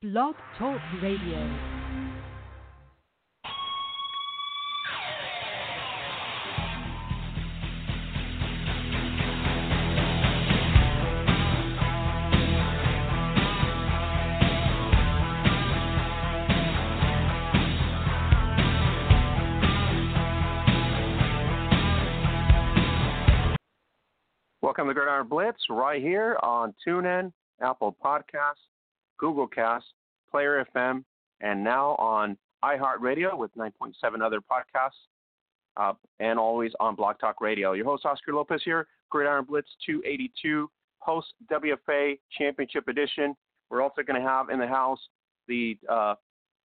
Blog Talk Radio. Welcome to Gridiron Blitz right here on TuneIn, Apple Podcasts, Google Cast, Player FM, and now on iHeartRadio with 9.7 other podcasts, uh, and always on Blog Talk Radio. Your host, Oscar Lopez here, Gridiron Blitz 282, host WFA Championship Edition. We're also going to have in the house the uh,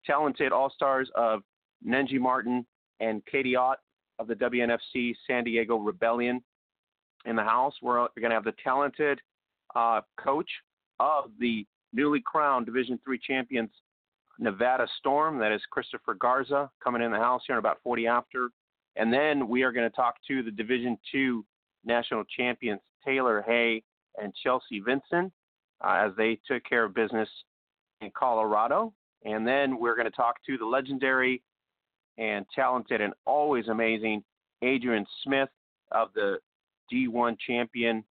talented All Stars of Knengi Martin and Katie Ott of the WNFC San Diego Rebellion in the house. We're going to have the talented uh, coach of the newly crowned Division Three champions, Nevada Storm. That is Christopher Garza coming in the house here in about 40 after. And then we are going to talk to the Division Two national champions, Taylor Hay and Chelsea Vinson, uh, as they took care of business in Colorado. And then we're going to talk to the legendary and talented and always amazing Adrienne Smith of the D1 champion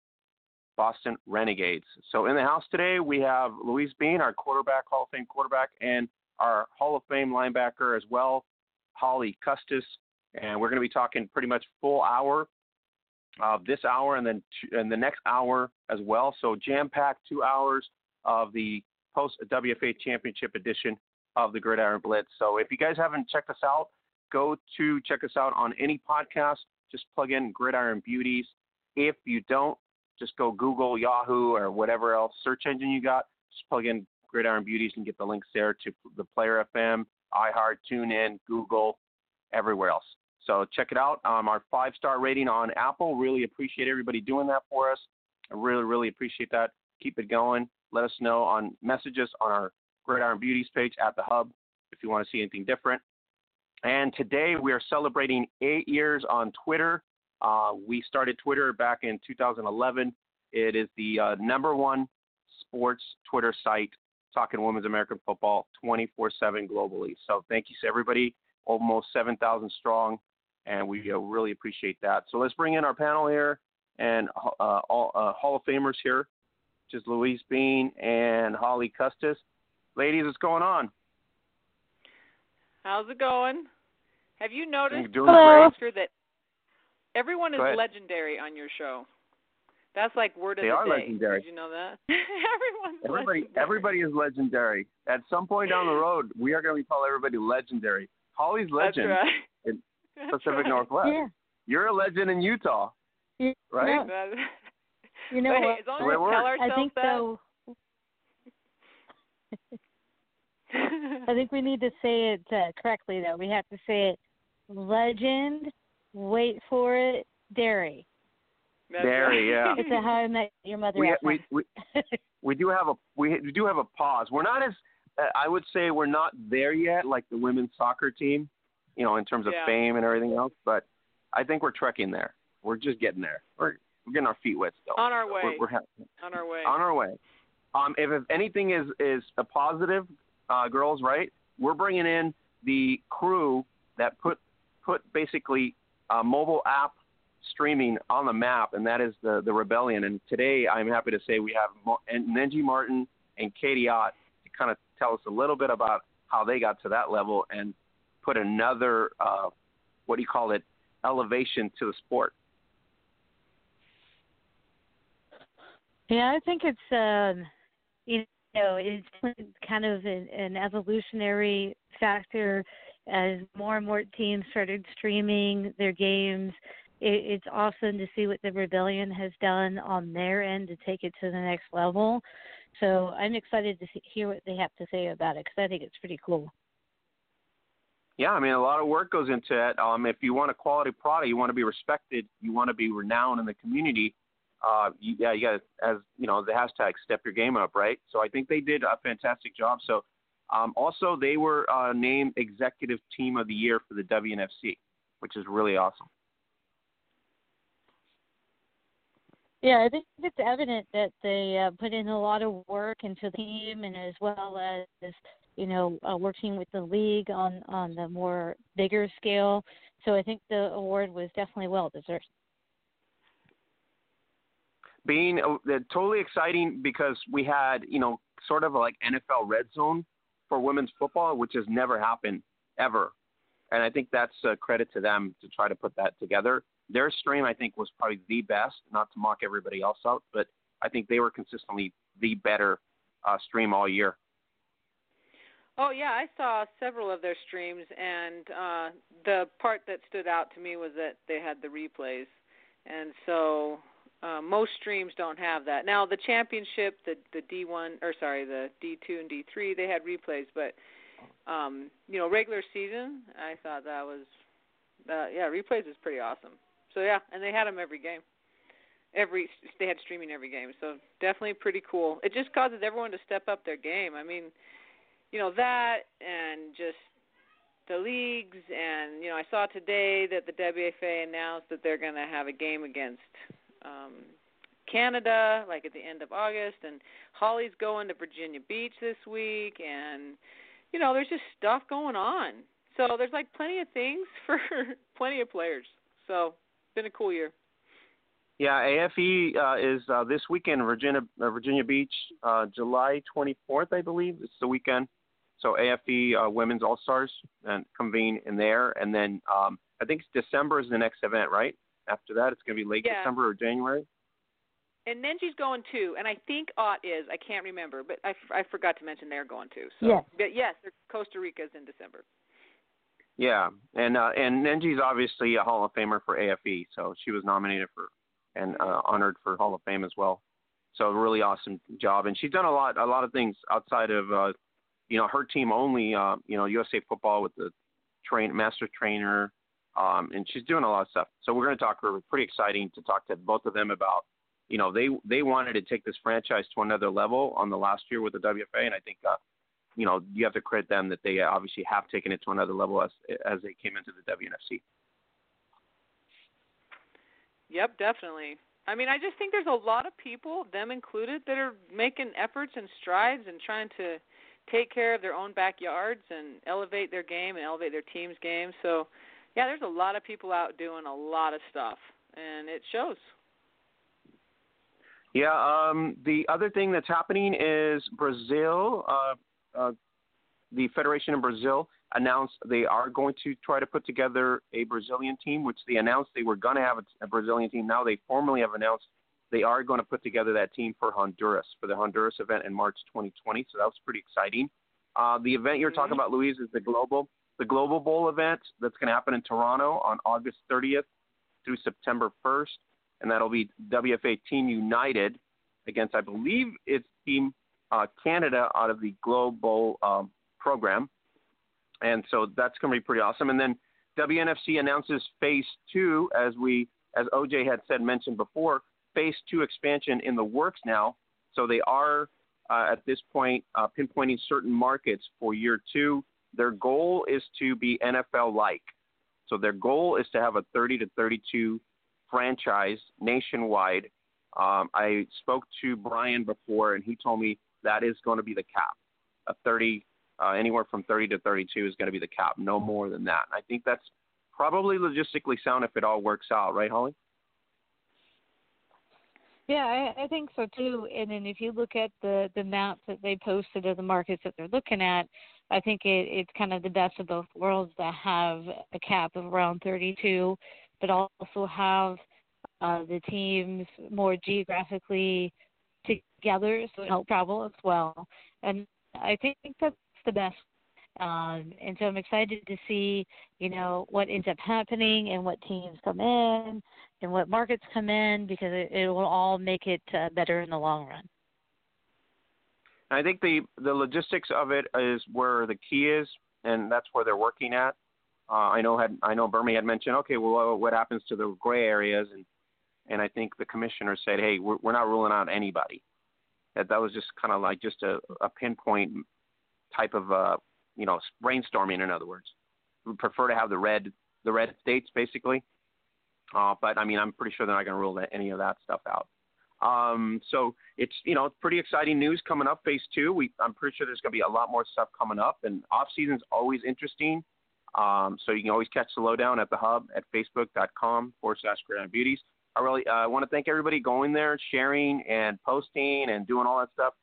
Boston Renegades. So in the house today, we have Louise Bean, our quarterback, Hall of Fame quarterback, and our Hall of Fame linebacker as well, Holly Custis. And we're going to be talking pretty much full hour of this hour and then two, and the next hour as well. So jam-packed two hours of the post WFA Championship edition of the Gridiron Blitz. So if you guys haven't checked us out, go to check us out on any podcast. Just plug in Gridiron Beauties. If you don't, just go Google, Yahoo, or whatever else search engine you got. Just plug in Gridiron Beauties and get the links there to the Player FM, iHeart, TuneIn, Google, everywhere else. So check it out. Um, our five star rating on Apple. Really appreciate everybody doing that for us. I really, really appreciate that. Keep it going. Let us know on messages on our Gridiron Beauties page at the Hub if you want to see anything different. And today we are celebrating eight years on Twitter. Uh, we started Twitter back in 2011. It is the uh, number one sports Twitter site talking women's American football 24 7 globally. So thank you to everybody, almost 7,000 strong, and we uh, really appreciate that. So let's bring in our panel here and uh, all, uh, Hall of Famers here, which is Louise Bean and Holly Custis. Ladies, what's going on? How's it going? Have you noticed, Doing Hello. That everyone is legendary on your show? That's like word of They the are day. legendary. Did you know that? Everyone's Everybody, legendary. everybody is legendary. At some point down the road, we are going to call everybody legendary. Holly's That's legend right. in That's Pacific right. Northwest. Yeah. You're a legend in Utah, You, right? That- You know but hey, what? as long as we works. tell I think that. so. I think we need to say it uh, correctly, though. We have to say it legend, wait for it, dairy. That's Dairy, right. yeah. It's a How I Met Your Mother. we, we, we, we do have a we, we do have a pause. We're not as uh, I would say we're not there yet, like the women's soccer team, you know, in terms of Yeah. fame and everything else. But I think we're trekking there. We're just getting there. We're we're getting our feet wet still. On our We're, way. we're ha- on our way. on our way. Um, if, if anything is is a positive, uh, girls, right? We're bringing in the crew that put put basically mobile app streaming on the map, and that is the the Rebellion. And today, I'm happy to say we have Mo- Knengi Martin and Katie Ott to kind of tell us a little bit about how they got to that level and put another uh, what do you call it elevation to the sport. Yeah, I think it's um, you know it's kind of an, an evolutionary factor as more and more teams started streaming their games. It, it's awesome to see what the rebellion has done on their end to take it to the next level. So I'm excited to see, hear what they have to say about it because I think it's pretty cool. Yeah, I mean, a lot of work goes into it. Um, if you want a quality product, you want to be respected, you want to be renowned in the community. Uh, you, yeah, you got as you know, the hashtag step your game up, right? So I think they did a fantastic job. So um, also, they were uh, named executive team of the year for the WNFC, which is really awesome. Yeah, I think it's evident that they uh, put in a lot of work into the team, and as well as you know uh, working with the league on on the more bigger scale. So I think the award was definitely well deserved. Being uh, totally exciting because we had you know sort of like NFL red zone for women's football, which has never happened ever, and I think that's a credit to them to try to put that together their stream I think was probably the best. Not to mock everybody else out, but I think they were consistently the better uh, stream all year. Oh yeah, I saw several of their streams, and uh, the part that stood out to me was that they had the replays, and so uh, most streams don't have that. Now the championship, the the D1 or sorry, the D2 and D3, they had replays, but um, you know regular season, I thought that was uh, yeah, replays is pretty awesome. So yeah, and they had them every game. Every they had streaming every game, so definitely pretty cool. It just causes everyone to step up their game. I mean, you know that, and just the leagues, and you know I saw today that the WFA announced that they're going to have a game against um, Canada, like at the end of August, and Holly's going to Virginia Beach this week, and you know there's just stuff going on. So there's like plenty of things for plenty of players. So it's been a cool year. Yeah, AFE uh, is uh, this weekend, Virginia uh, Virginia Beach, uh, July 24th, I believe. It's the weekend. So AFE uh, Women's All Stars and convene in there, and then um, I think December is the next event, right? After that, it's going to be late yeah. December or January. And Knengi's going too, and I think Ott is. I can't remember, but I forgot to mention they're going too. So, yes. but yes, Costa Rica's in December. Yeah, and uh, and Knengi's obviously a Hall of Famer for AFE, so she was nominated for and uh, honored for Hall of Fame as well. So really awesome job, and she's done a lot a lot of things outside of uh, you know her team only. Uh, you know USA Football with the train master trainer, um, and she's doing a lot of stuff. So we're going to talk to her. Pretty exciting to talk to both of them about. You know they they wanted to take this franchise to another level on the last year with the WFA, and I think uh, you know, you have to credit them that they obviously have taken it to another level as as they came into the WNFC. Yep, definitely. I mean, I just think there's a lot of people, them included, that are making efforts and strides and trying to take care of their own backyards and elevate their game and elevate their team's game. So, yeah, there's a lot of people out doing a lot of stuff, and it shows. Yeah, um, the other thing that's happening is Brazil. Uh, uh, the Federation in Brazil announced they are going to try to put together a Brazilian team, which they announced they were going to have a, a Brazilian team. Now they formally have announced they are going to put together that team for Honduras for the Honduras event in March 2020. So that was pretty exciting. Uh, the event you're talking mm-hmm. about, Louise, is the global the Global Bowl event that's going to happen in Toronto on August 30th through September 1st, and that'll be WFA Team United against, I believe, it's Team uh, Canada out of the global um, program, and so that's going to be pretty awesome. And then WNFC announces Phase Two, as we, as OJ had said mentioned before, Phase Two expansion in the works now. So they are uh, at this point uh, pinpointing certain markets for year two. Their goal is to be NFL-like. So their goal is to have a 30 to 32 franchise nationwide. Um, I spoke to Brian before, and he told me that is going to be the cap. A 30, uh, anywhere from 30 to 32 is going to be the cap, no more than that. I think that's probably logistically sound if it all works out, right, Holly? Yeah, I, I think so too. And then if you look at the the maps that they posted of the markets that they're looking at, I think it, it's kind of the best of both worlds to have a cap of around 32, but also have uh, the teams more geographically together, so help travel as well. And I think that's the best. Um, and so I'm excited to see, you know, what ends up happening and what teams come in and what markets come in because it, it will all make it uh, better in the long run. I think the the logistics of it is where the key is, and that's where they're working at. Uh, I know had I know Burmy had mentioned, okay, well, what happens to the gray areas, and and I think the commissioner said, hey, we're, we're not ruling out anybody that that was just kind of like just a, a pinpoint type of uh, you know brainstorming. In other words, we prefer to have the red the red states basically. Uh, but I mean, I'm pretty sure they're not going to rule any of that stuff out. Um, so it's you know it's pretty exciting news coming up. Phase two, we I'm pretty sure there's going to be a lot more stuff coming up, and off season's always interesting. Um, so you can always catch the lowdown at the hub at facebook.com forward slash Gridiron Beauties. I really uh, want to thank everybody going there, sharing and posting and doing all that stuff.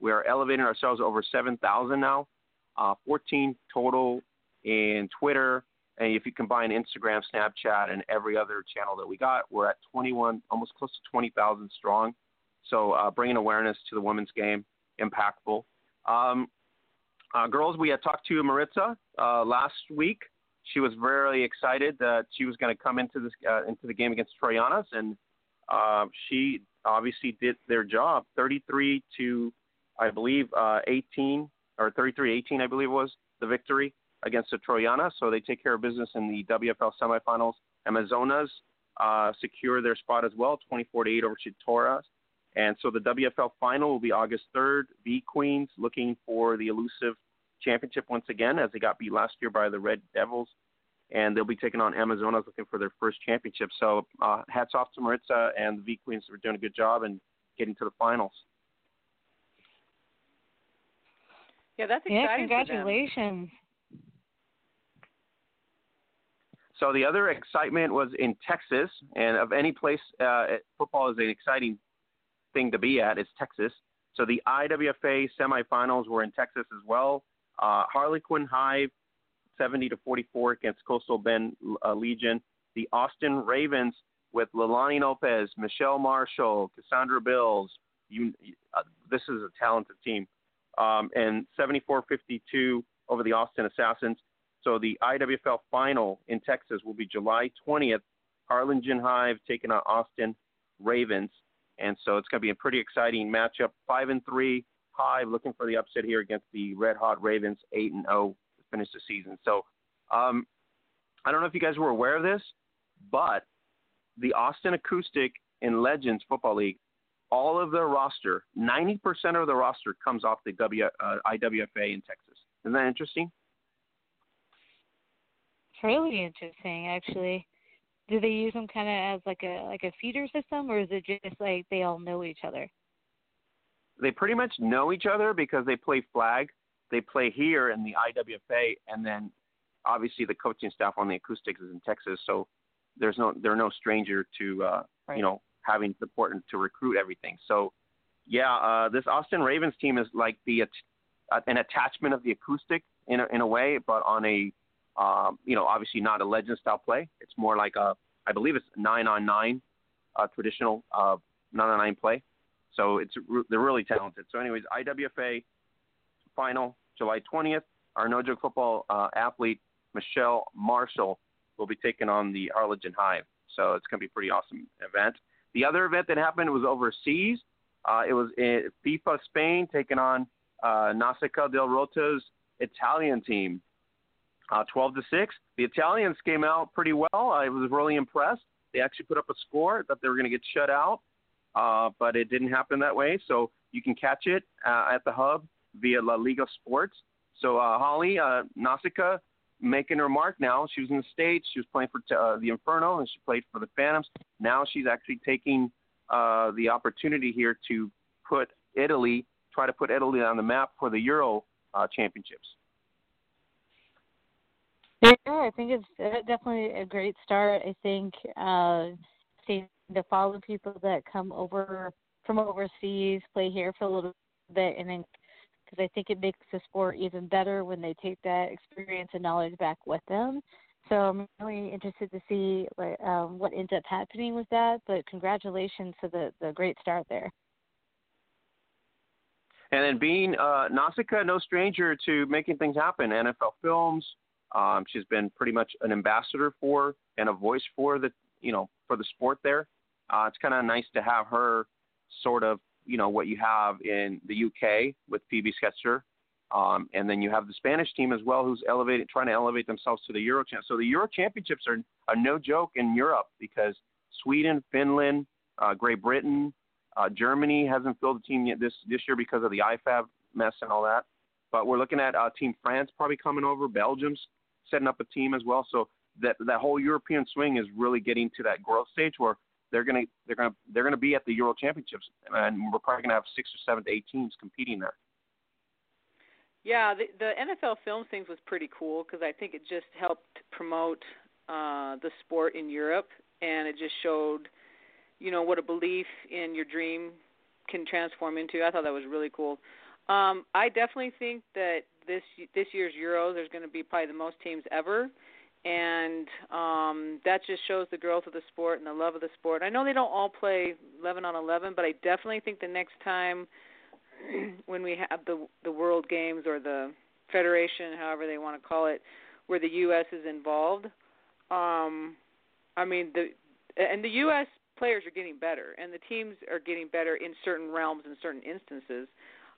We are elevating ourselves over 7,000 now, uh, 14 total in Twitter. And if you combine Instagram, Snapchat, and every other channel that we got, we're at 21, almost close to 20,000 strong. So uh, bringing awareness to the women's game, impactful. Um, uh, girls, we had talked to Maritza uh, last week. She was very excited that she was going to come into this uh, into the game against Troyanas, and uh, she obviously did their job. 33 to, I believe, uh, 18 or 33-18, I believe was the victory against the Troyana. So they take care of business in the WFL semifinals. Amazonas uh, secure their spot as well, 24 to 8 over Chitoras. And so the WFL final will be August 3rd. V Queens looking for the elusive championship once again, as they got beat last year by the Red Devils. And they'll be taking on Amazonas looking for their first championship. So uh, hats off to Maritza and the V Queens for doing a good job and getting to the finals. Yeah, that's exciting. Yeah, congratulations. So the other excitement was in Texas, and of any place, uh, football is an exciting thing to be at. Is Texas. So the IWFA semifinals were in Texas as well. Uh, Harlingen Hive, 70 to 44 against Coastal Bend uh, Legion. The Austin Ravens with Lalani Lopez, Michelle Marshall, Cassandra Bills. You, uh, this is a talented team. Um, and 74-52 over the Austin Assassins. So the IWFL final in Texas will be July 20th. Harlingen Hive taking on Austin Ravens, and so it's going to be a pretty exciting matchup. Five and three Hive looking for the upset here against the Red Hot Ravens, eight and zero oh to finish the season. So um, I don't know if you guys were aware of this, but the Austin Acoustic in Legends Football League, all of their roster, 90% of the roster comes off the w, uh, IWFA in Texas. Isn't that interesting? Really interesting, actually. Do they use them kind of as like a like a feeder system, or is it just like they all know each other? They pretty much know each other because they play flag. They play here in the IWFA, and then obviously the coaching staff on the acoustics is in Texas, so there's no they're no stranger to uh, right. you know having support and to recruit everything. So yeah, uh, this Austin Ravens team is like the an attachment of the acoustic in a, in a way, but on a um, you know, obviously not a legend style play. It's more like a, I believe it's nine on nine, uh, traditional uh, nine on nine play. So it's they're really talented. So, anyways, IWFA final July 20th. Our no joke football uh, athlete Michelle Marshall will be taking on the Harlingen Hive. So it's going to be a pretty awesome event. The other event that happened was overseas. Uh, it was in FIFA Spain taking on uh, Nausicaa Dell'Orto's Italian team uh, 12 to 6. The Italians came out pretty well. I was really impressed. They actually put up a score that they were going to get shut out, uh, but it didn't happen that way. So you can catch it uh, at the hub via La Liga Sports. So uh, Holly uh, Nausicaa making her mark now. She was in the States. She was playing for uh, the Inferno, and she played for the Phantoms. Now she's actually taking uh, the opportunity here to put Italy, try to put Italy on the map for the Euro uh, Championships. Yeah, I think it's uh, definitely a great start. I think uh, seeing to follow people that come over from overseas, play here for a little bit, and then because I think it makes the sport even better when they take that experience and knowledge back with them. So I'm really interested to see like, um, what ends up happening with that. But congratulations to the the great start there. And then being uh, Nausicaa, no stranger to making things happen. NFL Films, um, she's been pretty much an ambassador for and a voice for the you know for the sport there. Uh, it's kind of nice to have her sort of you know what you have in the UK with Phoebe Schecter, um, and then you have the Spanish team as well, who's trying to elevate themselves to the Euro champ. So the Euro championships are, are no joke in Europe because Sweden, Finland, uh, Great Britain, uh, Germany hasn't filled the team yet this this year because of the IFAF mess and all that. But we're looking at uh, Team France probably coming over. Belgium's setting up a team as well. So that that whole European swing is really getting to that growth stage where they're gonna they're gonna they're gonna be at the Euro Championships, and we're probably gonna have six or seven to eight teams competing there. Yeah, the the NFL Films things was pretty cool because I think it just helped promote uh, the sport in Europe, and it just showed, you know, what a belief in your dream can transform into. I thought that was really cool. Um, I definitely think that this this year's Euros there's going to be probably the most teams ever, and um, that just shows the growth of the sport and the love of the sport. I know they don't all play 11 on 11, but I definitely think the next time when we have the the World Games or the Federation, however they want to call it, where the U.S. is involved, um, I mean the and the U.S. players are getting better, and the teams are getting better in certain realms in certain instances.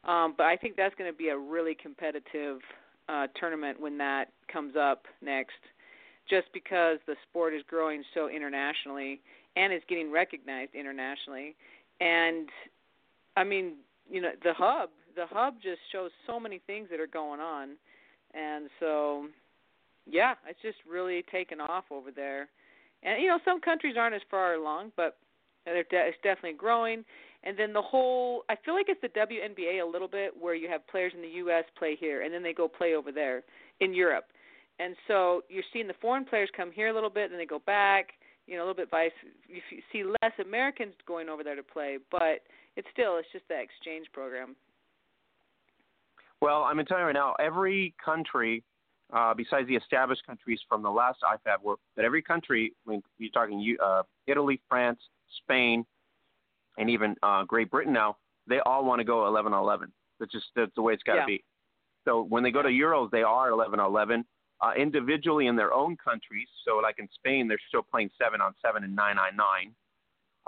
Um, but I think that's going to be a really competitive uh, tournament when that comes up next, just because the sport is growing so internationally and is getting recognized internationally. And I mean, you know, the hub, the hub just shows so many things that are going on, and so yeah, it's just really taken off over there. And you know, some countries aren't as far along, but de- it's definitely growing. And then the whole, I feel like it's the WNBA a little bit, where you have players in the U.S. play here, and then they go play over there in Europe. And so you're seeing the foreign players come here a little bit, then they go back. You know, a little bit vice. You see less Americans going over there to play, but it's still it's just that exchange program. Well, I'm to you right now, every country, uh, besides the established countries from the last IFAF, were that every country, when you're talking uh, Italy, France, Spain, and even uh, Great Britain now, they all want to go 11 on 11. That's just that's the way it's got to yeah. be. So when they go to Euros, they are 11 on 11. Uh, individually in their own countries, so like in Spain, they're still playing seven on seven and nine on nine.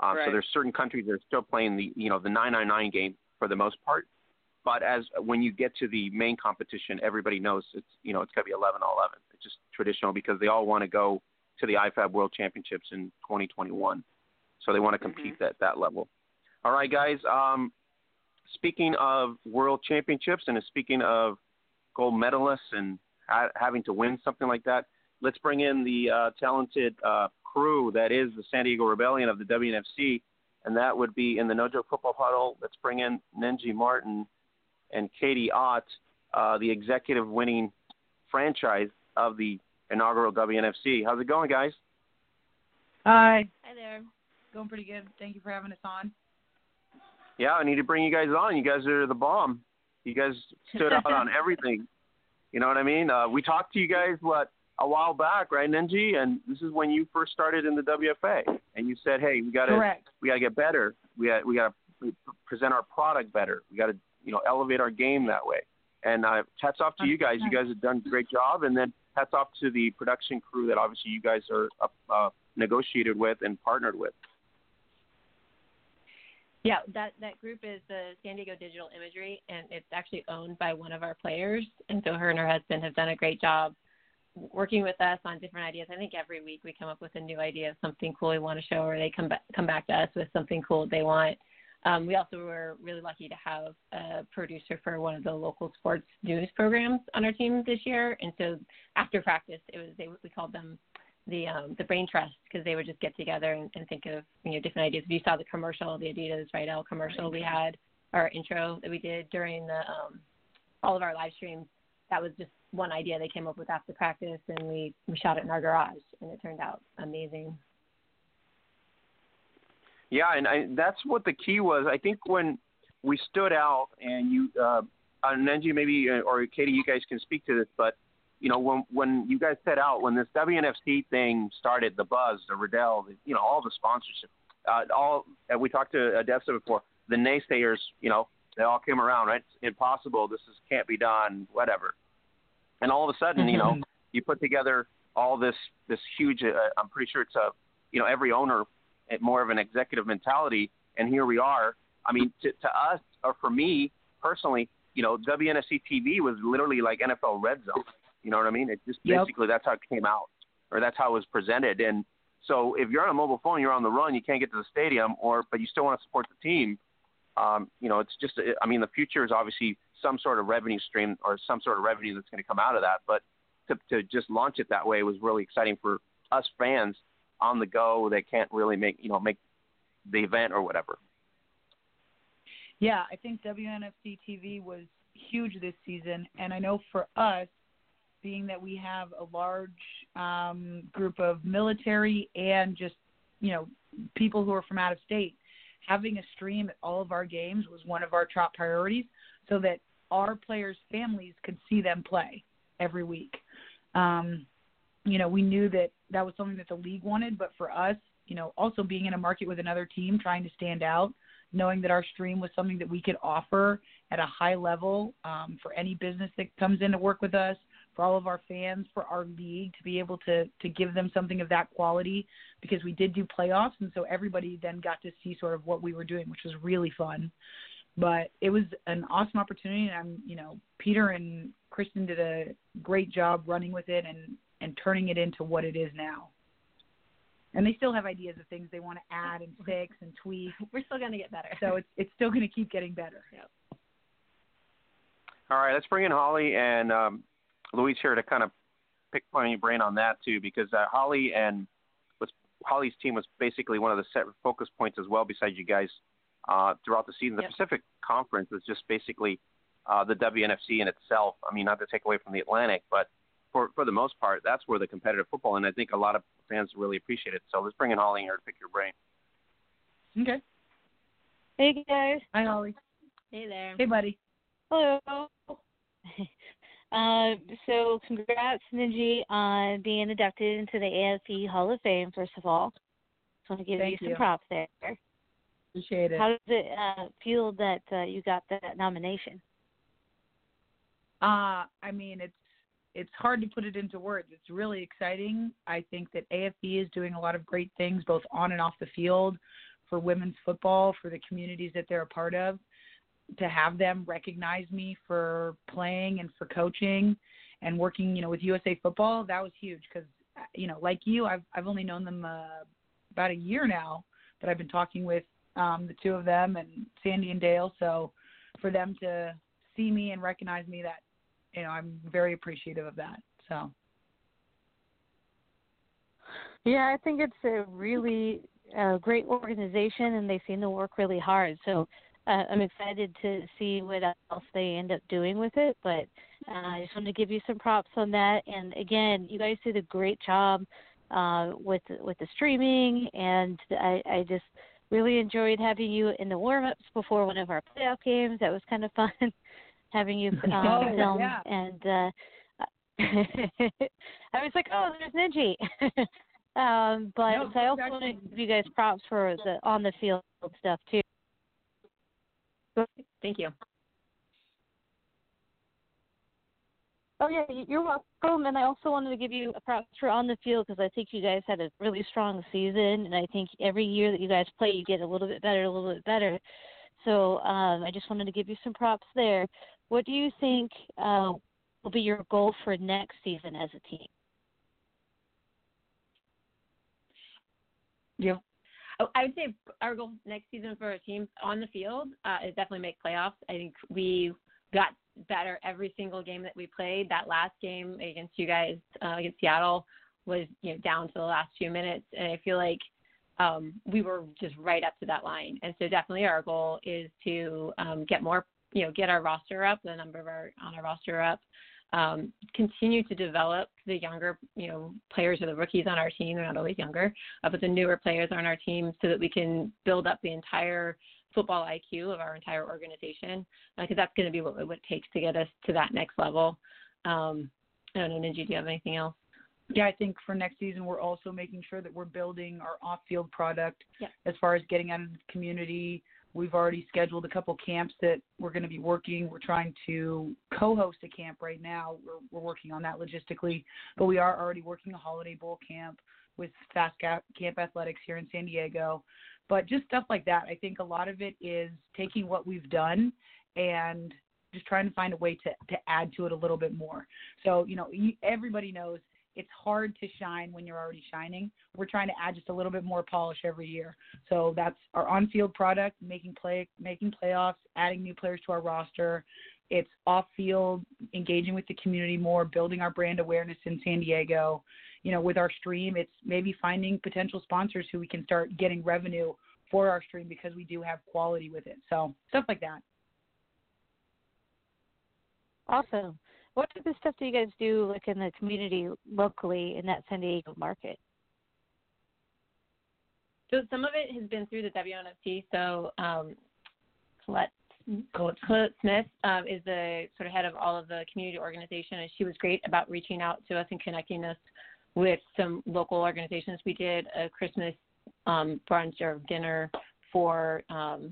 Uh, right. So there's certain countries that are still playing the you know the nine on nine game for the most part. But as when you get to the main competition, everybody knows it's you know it's going to be 11 on 11. It's just traditional because they all want to go to the IFAF World Championships in 2021. So they want to compete Mm-hmm. at that level. All right, guys. Um, speaking of World Championships and speaking of gold medalists and ha- having to win something like that, let's bring in the uh, talented uh, crew that is the San Diego Rebellion of the WNFC, and that would be in the No Joke Football Huddle. Let's bring in Knengi Martin and Katie Ott, uh, the executive winning franchise of the inaugural WNFC. How's it going, guys? Hi. Hi there. Going pretty good. Thank you for having us on. Yeah, I need to bring you guys on. You guys are the bomb. You guys stood out on everything. You know what I mean? Uh, we talked to you guys what a while back, right, Knengi? And this is when you first started in the WFA, and you said, "Hey, we got to we got to get better. We got we got to present our product better. We got to you know elevate our game that way." And uh, hats off to you guys. You guys have done a great job. And then hats off to the production crew that obviously you guys are uh, negotiated with and partnered with. Yeah, that that group is the San Diego Digital Imagery, and it's actually owned by one of our players. And so her and her husband have done a great job working with us on different ideas. I think every week we come up with a new idea of something cool we want to show, or they come back come back to us with something cool they want. Um, we also were really lucky to have a producer for one of the local sports news programs on our team this year. And so after practice, it was they we called them the um, the brain trust because they would just get together and, and think of you know different ideas. If you saw the commercial, the Adidas Riddell commercial we had, our intro that we did during the um, all of our live streams, that was just one idea they came up with after practice, and we we shot it in our garage, and it turned out amazing. Yeah, and I, that's what the key was. I think when we stood out, and you, uh, and Nenji, maybe uh, or Katie, you guys can speak to this, but you know, when when you guys set out, when this WNFC thing started, the buzz, the Riddell, the, you know, all the sponsorship, uh, all we talked to Odessa before, the naysayers, you know, they all came around, right? It's impossible. This is can't be done. Whatever. And all of a sudden, you know, you put together all this this huge. Uh, I'm pretty sure it's a, you know, every owner at more of an executive mentality, and here we are. I mean, to, to us or for me personally, you know, WNFC TV was literally like NFL Red Zone. You know what I mean? It just Yep. basically that's how it came out, or that's how it was presented. And so if you're on a mobile phone, you're on the run, you can't get to the stadium, or but you still want to support the team. Um, you know, it's just I mean the future is obviously some sort of revenue stream or some sort of revenue that's going to come out of that. But to to just launch it that way was really exciting for us fans on the go that can't really make you know make the event or whatever. Yeah, I think WNFC TV was huge this season, and I know for us, being that we have a large um, group of military and just you know people who are from out of state, having a stream at all of our games was one of our top priorities, so that our players' families could see them play every week. Um, you know, we knew that that was something that the league wanted, but for us, you know, also being in a market with another team, trying to stand out, knowing that our stream was something that we could offer at a high level um, for any business that comes in to work with us, for all of our fans, for our league to be able to to give them something of that quality because we did do playoffs and so everybody then got to see sort of what we were doing, which was really fun. But it was an awesome opportunity and I'm you know, Peter and Kristen did a great job running with it and and turning it into what it is now. And they still have ideas of things they want to add and fix and tweak. We're still going to get better. So it's it's still going to keep getting better. Yep. All right, let's bring in Holly and um, Louise here to kind of pick your brain on that too, because uh, Holly and was Holly's team was basically one of the set focus points as well. Besides you guys, uh, throughout the season, the Yep. Pacific Conference is just basically uh, the WNFC in itself. I mean, not to take away from the Atlantic, but for for the most part, that's where the competitive football, and I think a lot of fans really appreciate it. So let's bring in Holly here to pick your brain. Okay. Hey guys. Hi Holly. Hey there. Hey buddy. Hello. Uh, so congrats, Knengi, on being inducted into the AFE Hall of Fame. First of all, just want to give Thank you you. some props there. Appreciate it. How does it uh, feel that uh, you got that nomination? Uh, I mean, it's it's hard to put it into words. It's really exciting. I think that AFB is doing a lot of great things, both on and off the field, for women's football, for the communities that they're a part of. To have them recognize me for playing and for coaching and working, you know, with USA Football, that was huge because, you know, like you, I've I've only known them uh, about a year now, but I've been talking with um, the two of them and Sandy and Dale. So for them to see me and recognize me, that you know, I'm very appreciative of that. So Yeah, I think it's a really uh, great organization, and they seem to work really hard. So uh, I'm excited to see what else they end up doing with it. But uh, I just wanted to give you some props on that. And again, you guys did a great job uh, with with the streaming, and I, I just really enjoyed having you in the warm ups before one of our playoff games. That was kind of fun having you um, Oh, film yeah. and. Uh, I was like, oh, there's Knengi. um, but No, so I also want to give you guys props for the on the field stuff too. Thank you. Oh yeah, you're welcome. And I also wanted to give you a props for on the field because I think you guys had a really strong season, and I think every year that you guys play, you get a little bit better, a little bit better. So um, I just wanted to give you some props there. What do you think uh, will be your goal for next season as a team? yeah, I would say our goal next season for our team on the field uh, is definitely make playoffs. I think we got better every single game that we played. That last game against you guys uh, against Seattle was you know down to the last few minutes, and I feel like um, we were just right up to that line. And so definitely our goal is to um, get more, you know, get our roster up, the number of our on our roster up, um, continue to develop the younger, you know, players or the rookies on our team. They're not always younger, uh, but the newer players on our team, so that we can build up the entire football IQ of our entire organization, because that's going to be what, what it takes to get us to that next level. Um, I don't know, Knengi, do you have anything else? yeah. I think for next season, we're also making sure that we're building our off-field product Yeah. as far as getting out into the community. We've already scheduled a couple camps that we're going to be working. We're trying to co-host a camp right now. We're we're working on that logistically, but we are already working a holiday bowl camp with Fast Camp Athletics here in San Diego. But just stuff like that. I think a lot of it is taking what we've done and just trying to find a way to to add to it a little bit more. So you know, everybody knows it's hard to shine when you're already shining. We're trying to add just a little bit more polish every year. So that's our on-field product, making play, making playoffs, adding new players to our roster. It's off-field, engaging with the community more, building our brand awareness in San Diego. You know, with our stream, it's maybe finding potential sponsors who we can start getting revenue for our stream because we do have quality with it. So stuff like that. Awesome. What type of stuff do you guys do like in the community locally in that San Diego market? So some of it has been through the WNFC. So um, Colette, Colette, Smith um, is the sort of head of all of the community organization, and she was great about reaching out to us and connecting us with some local organizations. We did a Christmas um, brunch or dinner for um,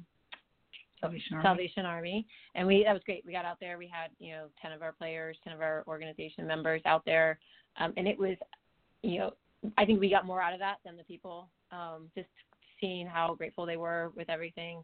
Salvation Army. Salvation Army, and we that was great. We got out there. We had you know ten of our players, ten of our organization members out there, um, and it was, you know, I think we got more out of that than the people. Um, just seeing how grateful they were with everything.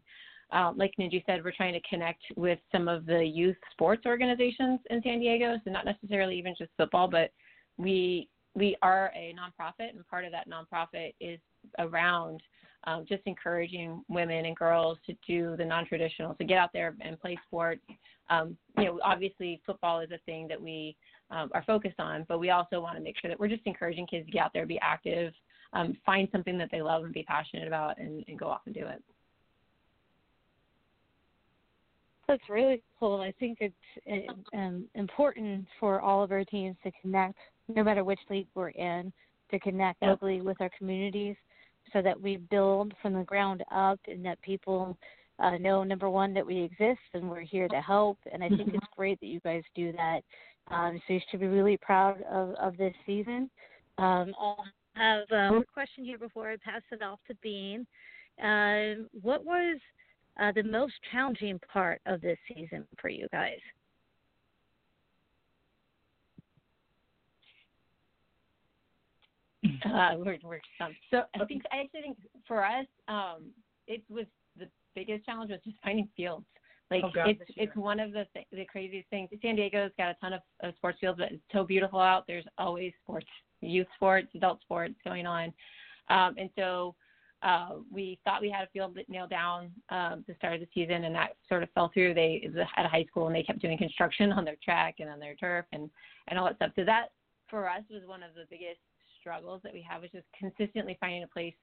Um, like Knengi said, we're trying to connect with some of the youth sports organizations in San Diego. So not necessarily even just football, but we we are a nonprofit, and part of that nonprofit is around um, just encouraging women and girls to do the non-traditional, to get out there and play sports. Um, you know, obviously football is a thing that we um, are focused on, but we also want to make sure that we're just encouraging kids to get out there, be active, um, find something that they love and be passionate about, and, and go off and do it. That's really cool. I think it's um, important for all of our teams to connect, no matter which league we're in, to connect locally with our communities so that we build from the ground up and that people uh, know, number one, that we exist and we're here to help. And I think it's great that you guys do that. Um, so you should be really proud of, of this season. Um, I'll have uh, one question here before I pass it off to Bean. Um, what was uh, the most challenging part of this season for you guys? Uh, we're we're stumped. So I think I actually think for us, um, it was the biggest challenge was just finding fields. Like Oh, God, it's it's one of the th- the craziest things. San Diego's got a ton of, of sports fields, but it's so beautiful out. There's always sports, youth sports, adult sports going on, um, and so uh, we thought we had a field nailed down um, the start of the season, and that sort of fell through. They it was at a high school, and they kept doing construction on their track and on their turf and and all that stuff. So that for us was one of the biggest struggles that we have is just consistently finding a place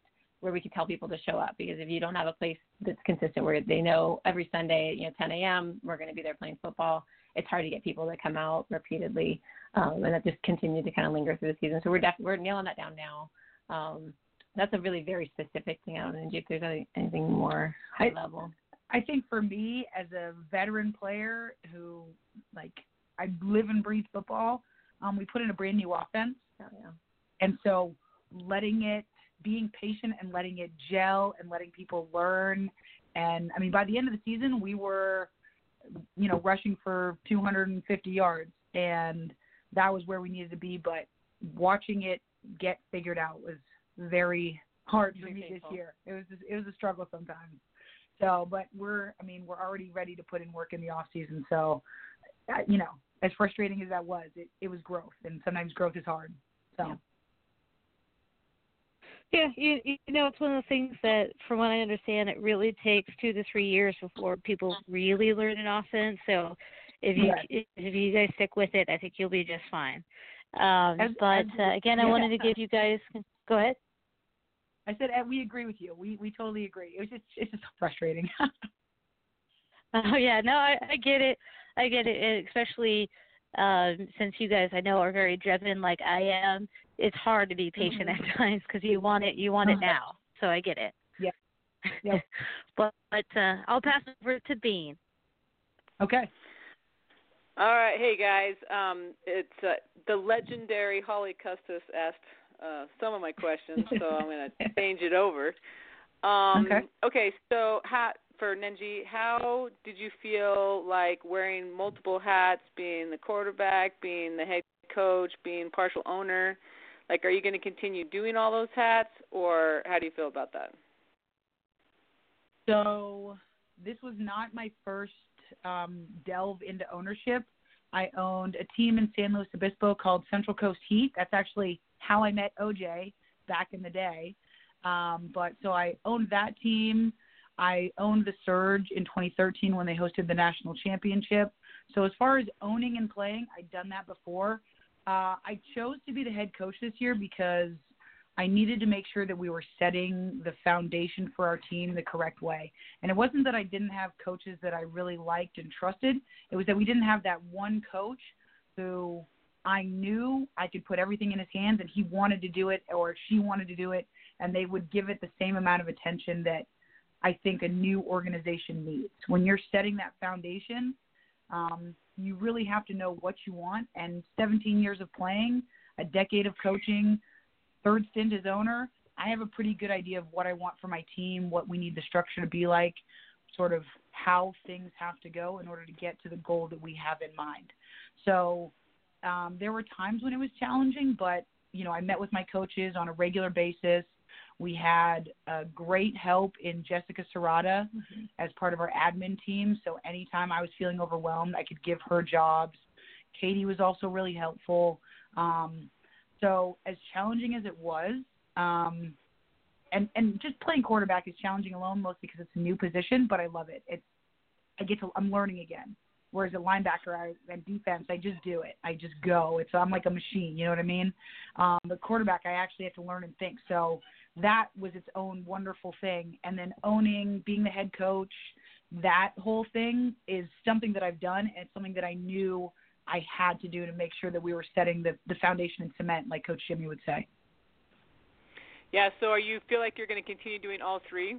where we can tell people to show up because if you don't have a place that's consistent where they know every Sunday, you know, 10 a.m. we're going to be there playing football, it's hard to get people to come out repeatedly, um, and that just continued to kind of linger through the season. So we're def- we're nailing that down now. Um, that's a really very specific thing. I don't know if there's any, anything more high I- level. I think for me as a veteran player who like I live and breathe football, um, we put in a brand new offense, Oh, yeah. And so letting it, being patient and letting it gel and letting people learn, and I mean by the end of the season we were, you know, rushing for 250 yards, and that was where we needed to be. But watching it get figured out was very hard for me this year. It was it was a struggle sometimes. So, but we're, I mean, we're already ready to put in work in the off season. So, uh, you know, as frustrating as that was, it, it was growth, and sometimes growth is hard. So, Yeah. Yeah, you, you know, it's one of the things that, from what I understand, it really takes two to three years before people really learn an offense. So, if you Right. if you guys stick with it, I think you'll be just fine. Um, As- but as- uh, again, I yeah. wanted to give you guys. Go ahead. I said we agree with you. We we totally agree. It was just it's just so frustrating. Oh yeah, no, I, I get it. I get it, and especially um, since you guys I know are very driven, like I am. It's hard to be patient Mhm. at times because you want it, you want it Uh-huh. now. So I get it. Yeah. Yep. but but uh, I'll pass it over to Bean. okay. All right, hey guys. Um, it's uh, the legendary Holly Custis asked uh, some of my questions, so I'm going to change it over. Um, Okay. Okay, so hat for Knengi, how did you feel like wearing multiple hats, being the quarterback, being the head coach, being partial owner? Like, are you going to continue doing all those hats, or how do you feel about that? So this was not my first um, delve into ownership. I owned a team in San Luis Obispo called Central Coast Heat. That's actually how I met OJ back in the day. Um, but so I owned that team. I owned the Surge in 2013 when they hosted the national championship. So as far as owning and playing, I'd done that before. Uh, I chose to be the head coach this year because I needed to make sure that we were setting the foundation for our team the correct way. And it wasn't that I didn't have coaches that I really liked and trusted. It was that we didn't have that one coach who I knew I could put everything in his hands and he wanted to do it or she wanted to do it and they would give it the same amount of attention that I think a new organization needs. When you're setting that foundation, um, you really have to know what you want. And 17 years of playing, a decade of coaching, third stint as owner, I have a pretty good idea of what I want for my team, what we need the structure to be like, sort of how things have to go in order to get to the goal that we have in mind. So um, there were times when it was challenging, but you know I met with my coaches on a regular basis. We had a great help in Jessica Serrata mm-hmm. as part of our admin team. So anytime I was feeling overwhelmed, I could give her jobs. Katie was also really helpful. Um, so as challenging as it was, um, and and just playing quarterback is challenging alone, mostly because it's a new position. But I love it. It's I get to I'm learning again. Whereas a linebacker I, and defense, I just do it. I just go. It's I'm like a machine. You know what I mean? Um, but quarterback, I actually have to learn and think. So that was its own wonderful thing. And then owning, being the head coach, that whole thing is something that I've done and it's something that I knew I had to do to make sure that we were setting the, the foundation in cement, like Coach Jimmy would say. Yeah, so are you feel like you're going to continue doing all three?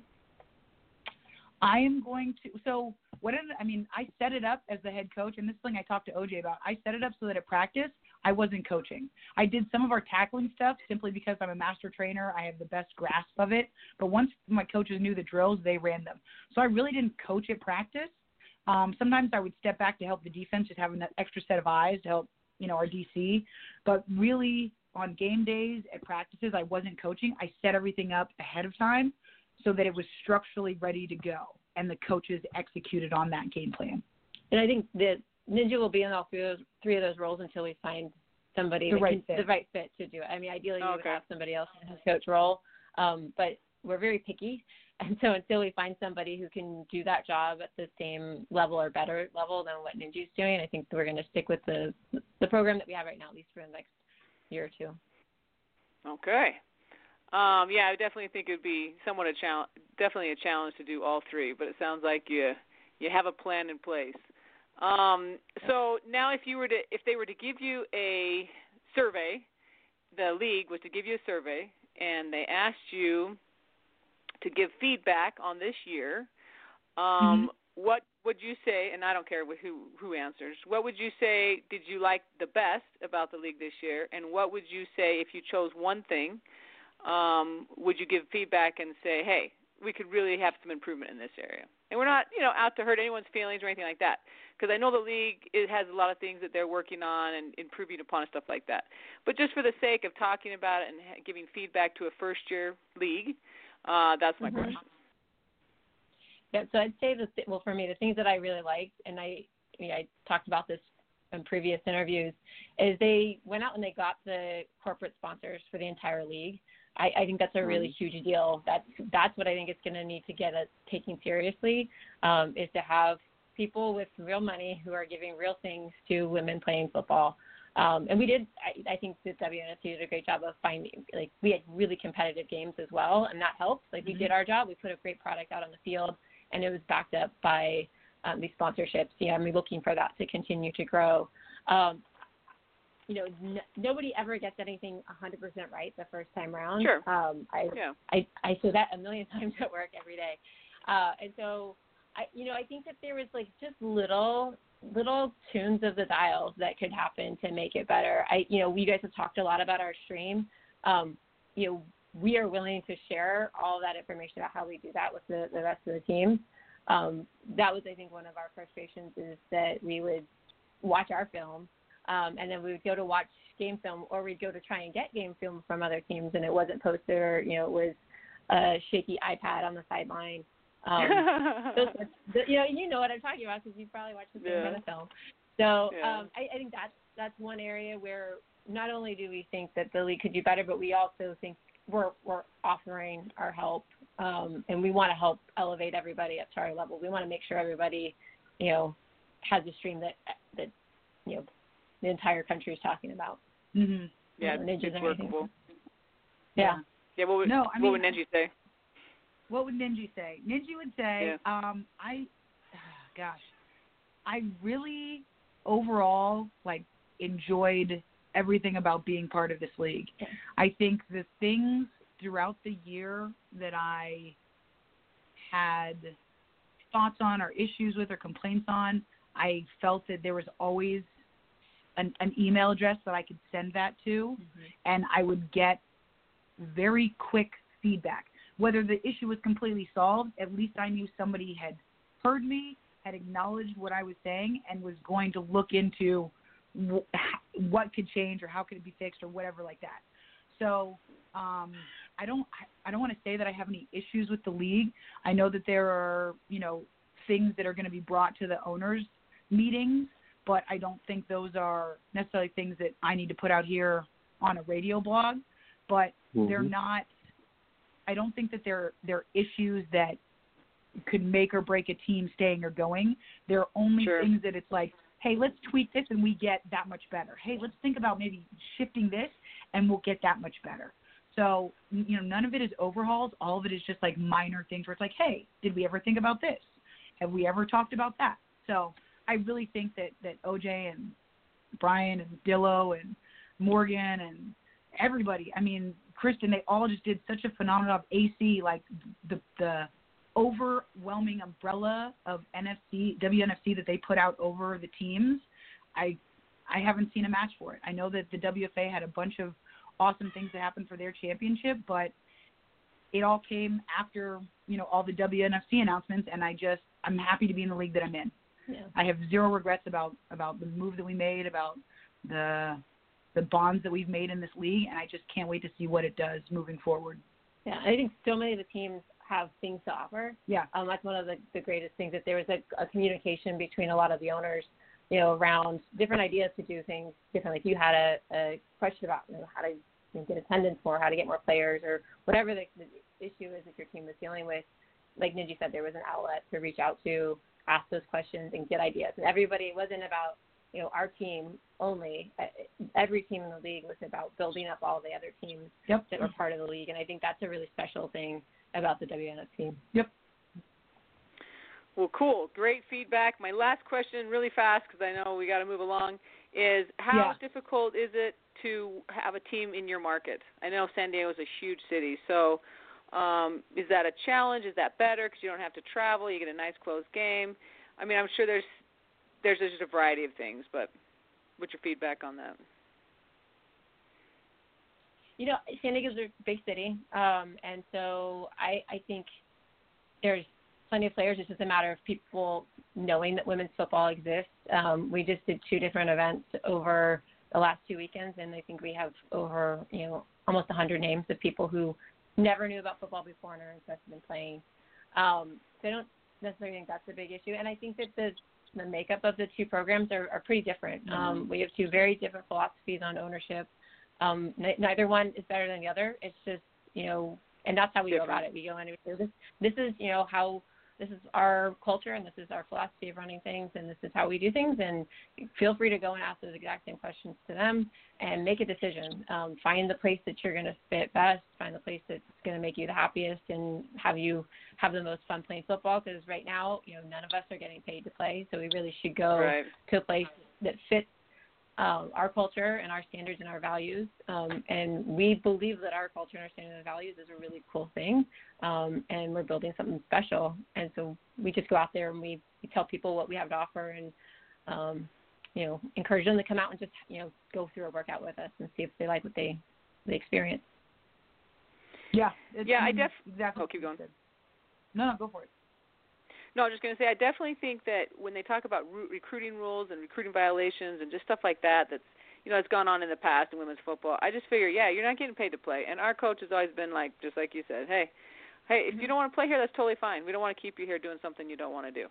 I am going to. So what? Did, I mean, I set it up as the head coach, and this thing I talked to OJ about. I set it up so that at practice I wasn't coaching. I did some of our tackling stuff simply because I'm a master trainer. I have the best grasp of it. But once my coaches knew the drills, they ran them. So I really didn't coach at practice. Um, sometimes I would step back to help the defense, just having that extra set of eyes to help, you know, our DC. But really, on game days at practices, I wasn't coaching. I set everything up ahead of time so that it was structurally ready to go, and the coaches executed on that game plan. And I think that Knengi will be in all three of those, three of those roles until we find somebody the right, can, fit. the right fit to do it. I mean, ideally, we okay. would have somebody else in his coach role, um, but we're very picky. And so until we find somebody who can do that job at the same level or better level than what Knengi's doing, I think we're going to stick with the the program that we have right now, at least for the next year or two. Okay. Um, yeah, I definitely think it'd be somewhat a challenge, definitely a challenge to do all three. But it sounds like you you have a plan in place. Um, so now, if you were to, if they were to give you a survey, the league was to give you a survey, and they asked you to give feedback on this year. Um, mm-hmm. What would you say? And I don't care who who answers. What would you say? Did you like the best about the league this year? And what would you say if you chose one thing? Um, would you give feedback and say, hey, we could really have some improvement in this area? And we're not, you know, out to hurt anyone's feelings or anything like that, because I know the league it has a lot of things that they're working on and improving upon and stuff like that. But just for the sake of talking about it and giving feedback to a first year league, uh, that's my mm-hmm. question. Yeah, so I'd say the well for me the things that I really liked, and I I, mean, I talked about this in previous interviews, is they went out and they got the corporate sponsors for the entire league. I, I think that's a really mm-hmm. huge deal. That's that's what I think is going to need to get us taking seriously, um, is to have people with real money who are giving real things to women playing football. Um, and we did, I, I think the WNFC did a great job of finding, like, we had really competitive games as well, and that helped. Like, mm-hmm. we did our job. We put a great product out on the field, and it was backed up by um, these sponsorships. Yeah, I'm looking for that to continue to grow. Um, you know, n- nobody ever gets anything 100% right the first time around. Sure. Um, I, yeah. I, I say that a million times at work every day. Uh, and so, I, you know, I think that there was like just little little tunes of the dials that could happen to make it better. I, you know, you guys have talked a lot about our stream. Um, you know, we are willing to share all that information about how we do that with the, the rest of the team. Um, that was, I think, one of our frustrations is that we would watch our film um, and then we would go to watch game film or we'd go to try and get game film from other teams and it wasn't posted or, you know, it was a shaky iPad on the sideline um, those, you know, you know what I'm talking about because you probably watched the same yeah. kind of film. So yeah. um, I, I think that's that's one area where not only do we think that the league could do better, but we also think we're we're offering our help, um, and we want to help elevate everybody up to our level. We want to make sure everybody, you know, has a stream that that you know the entire country is talking about. Mm-hmm. Yeah, you know, it's workable. Yeah. Yeah. What would No, I what would mean- Knengi say? What would Knengi say? Knengi would say, um, I, gosh, I really overall like enjoyed everything about being part of this league. I think the things throughout the year that I had thoughts on or issues with or complaints on, I felt that there was always an, an email address that I could send that to, and I would get very quick feedback. Whether the issue was completely solved, at least I knew somebody had heard me, had acknowledged what I was saying, and was going to look into wh- what could change or how could it be fixed or whatever like that. So um, I don't I don't want to say that I have any issues with the league. I know that there are you know things that are going to be brought to the owners meetings, but I don't think those are necessarily things that I need to put out here on a radio blog. But they're Mhm. not. I don't think that they're they're issues that could make or break a team staying or going. They're only Sure. things that it's like, hey, let's tweak this and we get that much better. Hey, let's think about maybe shifting this and we'll get that much better. So, you know, none of it is overhauls. All of it is just like minor things where it's like, hey, did we ever think about this? Have we ever talked about that? So I really think that, that OJ and Brian and Dillo and Morgan and everybody, I mean, Kristen, they all just did such a phenomenal job. AC, like the, the, overwhelming umbrella of NFC WNFC that they put out over the teams, I I haven't seen a match for it. I know that the WFA had a bunch of awesome things that happened for their championship, but it all came after, you know, all the WNFC announcements and I just I'm happy to be in the league that I'm in. Yeah. I have zero regrets about about the move that we made, about the the bonds that we've made in this league and I just can't wait to see what it does moving forward. Yeah, I think so many of the teams have things to offer. Yeah. Um, that's one of the, the greatest things that there was a, a communication between a lot of the owners, you know, around different ideas to do things differently. If you had a, a question about you know, how to you know, get attendance more, how to get more players, or whatever the, the issue is that your team was dealing with, like Knengi said, there was an outlet to reach out to, ask those questions, and get ideas. And everybody it wasn't about you know our team only. Every team in the league was about building up all the other teams Yep. that were part of the league, and I think that's a really special thing about the WNF team. Yep. Well, cool. Great feedback. My last question, really fast, because I know we got to move along, is how Yeah. difficult is it to have a team in your market? I know San Diego is a huge city, so um, is that a challenge? Is that better because you don't have to travel? You get a nice close game. I mean, I'm sure there's there's just a variety of things, but what's your feedback on that? You know, San Diego's a big city, um, and so I, I think there's plenty of players. It's just a matter of people knowing that women's football exists. Um, we just did two different events over the last two weekends, and I think we have over you know almost 100 names of people who never knew about football before and are interested in playing. Um, so I don't necessarily think that's a big issue, and I think that the the makeup of the two programs are, are pretty different. Um, we have two very different philosophies on ownership. Um, n- neither one is better than the other. It's just you know, and that's how we go about it. We go in and we this. This is you know how this is our culture and this is our philosophy of running things and this is how we do things. And feel free to go and ask those exact same questions to them and make a decision. Um, find the place that you're going to fit best. Find the place that's going to make you the happiest and have you have the most fun playing football. Because right now, you know, none of us are getting paid to play, so we really should go Right. to a place that fits um, our culture and our standards and our values. Um, and we believe that our culture and our standards and values is a really cool thing. Um, and we're building something special. And so we just go out there and we, we tell people what we have to offer and, um, you know, encourage them to come out and just, you know, go through a workout with us and see if they like what they, they experience. Yeah. Yeah, I mean, def- exactly. Oh, keep going. No, no, go for it. No, I'm just going to say I definitely think that when they talk about re- recruiting rules and recruiting violations and just stuff like that, that's you know, it's gone on in the past in women's football. I just figure, yeah, you're not getting paid to play, and our coach has always been like, just like you said, hey, hey, if you don't want to play here, that's totally fine. We don't want to keep you here doing something you don't want to do.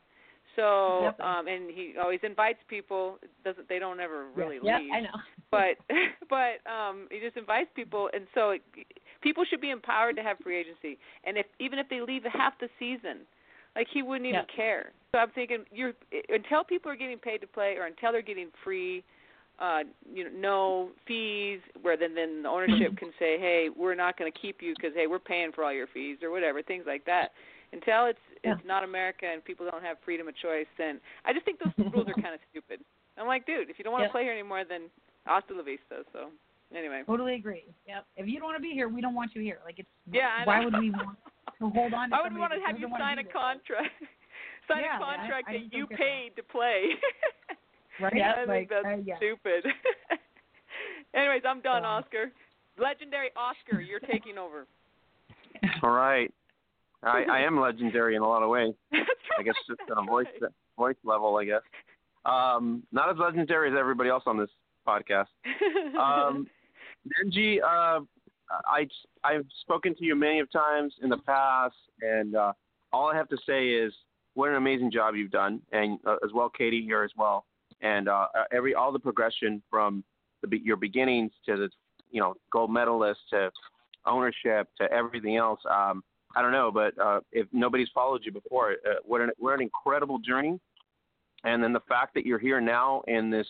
So, um, and he always invites people. Doesn't they don't ever really yeah, leave I know. but but um he just invites people and so it, people should be empowered to have free agency and if even if they leave half the season like he wouldn't even Yeah. care so i'm thinking you're until people are getting paid to play or until they're getting free uh, you know, no fees, where then then the ownership can say, hey, we're not going to keep you because hey, we're paying for all your fees or whatever, things like that. Until it's Yeah. it's not America and people don't have freedom of choice, then I just think those rules are kind of stupid. I'm like, dude, if you don't want to Yeah. play here anymore, then hasta la vista. So anyway, Totally agree. Yep. If you don't want to be here, we don't want you here. Like it's yeah. Why would we want to hold on to I would somebody want to have you sign a contract. sign Yeah, a I- contract I that you don't get paid to play. Right? Yeah, I think like, that's uh, yeah. stupid. Anyways, I'm done, So- Oscar. Legendary Oscar, you're taking over. All right. I, I am legendary in a lot of ways. That's right. I guess just on a voice voice level. I guess um, not as legendary as everybody else on this podcast. Um, Knengi, uh, I I've spoken to you many of times in the past, and uh, all I have to say is what an amazing job you've done, and uh, as well, Katie here as well, and uh, every all the progression from the, your beginnings to the you know gold medalist to ownership to everything else. Um, I don't know, but uh, if nobody's followed you before, uh, what an what an incredible journey, and then the fact that you're here now in this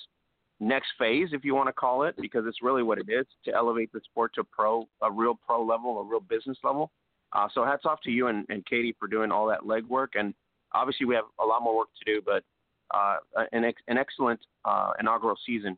next phase, if you want to call it, because it's really what it is to elevate the sport to pro, a real pro level, a real business level. Uh, so hats off to you and, and Katie for doing all that legwork. And obviously we have a lot more work to do, but uh, an, ex- an excellent uh, inaugural season.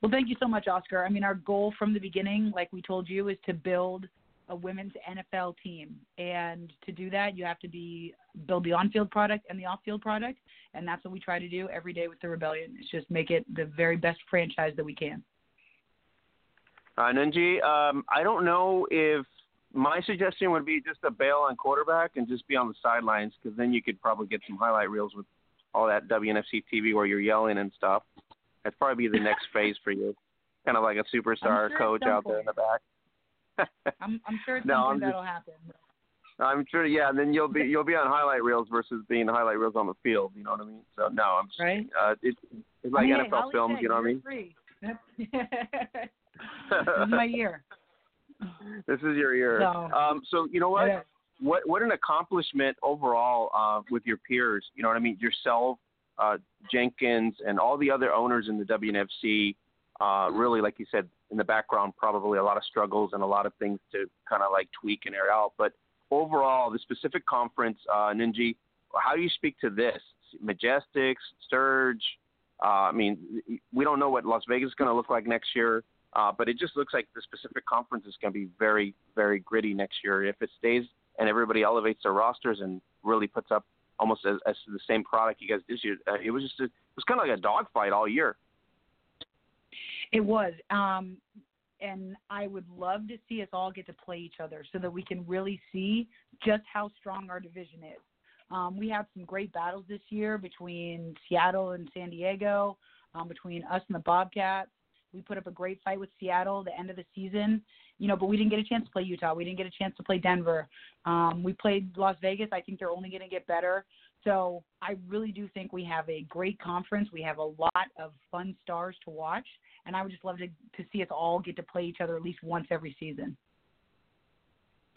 Well, thank you so much, Oscar. I mean, our goal from the beginning, like we told you, is to build a women's NFL team. And to do that, you have to be build the on-field product and the off-field product, and that's what we try to do every day with the Rebellion. Is just make it the very best franchise that we can. Uh, Knengi, um, I don't know if my suggestion would be just a bail on quarterback and just be on the sidelines because then you could probably get some highlight reels with all that WNFC TV where you're yelling and stuff. That'd probably be the next phase for you, kind of like a superstar sure coach out there in the back. I'm, I'm sure it's No, something just- that'll happen. I'm sure, yeah. And then you'll be you'll be on highlight reels versus being highlight reels on the field. You know what I mean? So no, I'm just, Right. uh, it, it's like I mean, hey, NFL Holly films. You know what I mean? Free. this is my year. this is your year. So- um, so you know what? Yeah. what what an accomplishment overall uh, with your peers. You know what I mean? Yourself, uh, Jenkins, and all the other owners in the WNFC. Uh, really, like you said, in the background, probably a lot of struggles and a lot of things to kind of like tweak and air out. But overall, the Pacific conference, uh, Knengi, how do you speak to this? Majestics, Sturge. Uh, I mean, we don't know what Las Vegas is going to look like next year. Uh, but it just looks like the Pacific conference is going to be very, very gritty next year. If it stays and everybody elevates their rosters and really puts up almost as, as the same product you guys did, uh, it was just a, it was kind of like a dogfight all year. It was. Um, and I would love to see us all get to play each other so that we can really see just how strong our division is. Um, we had some great battles this year between Seattle and San Diego, um, between us and the Bobcats. We put up a great fight with Seattle at the end of the season, you know, but we didn't get a chance to play Utah. We didn't get a chance to play Denver. Um, we played Las Vegas. I think they're only going to get better. So I really do think we have a great conference. We have a lot of fun stars to watch, and I would just love to to see us all get to play each other at least once every season.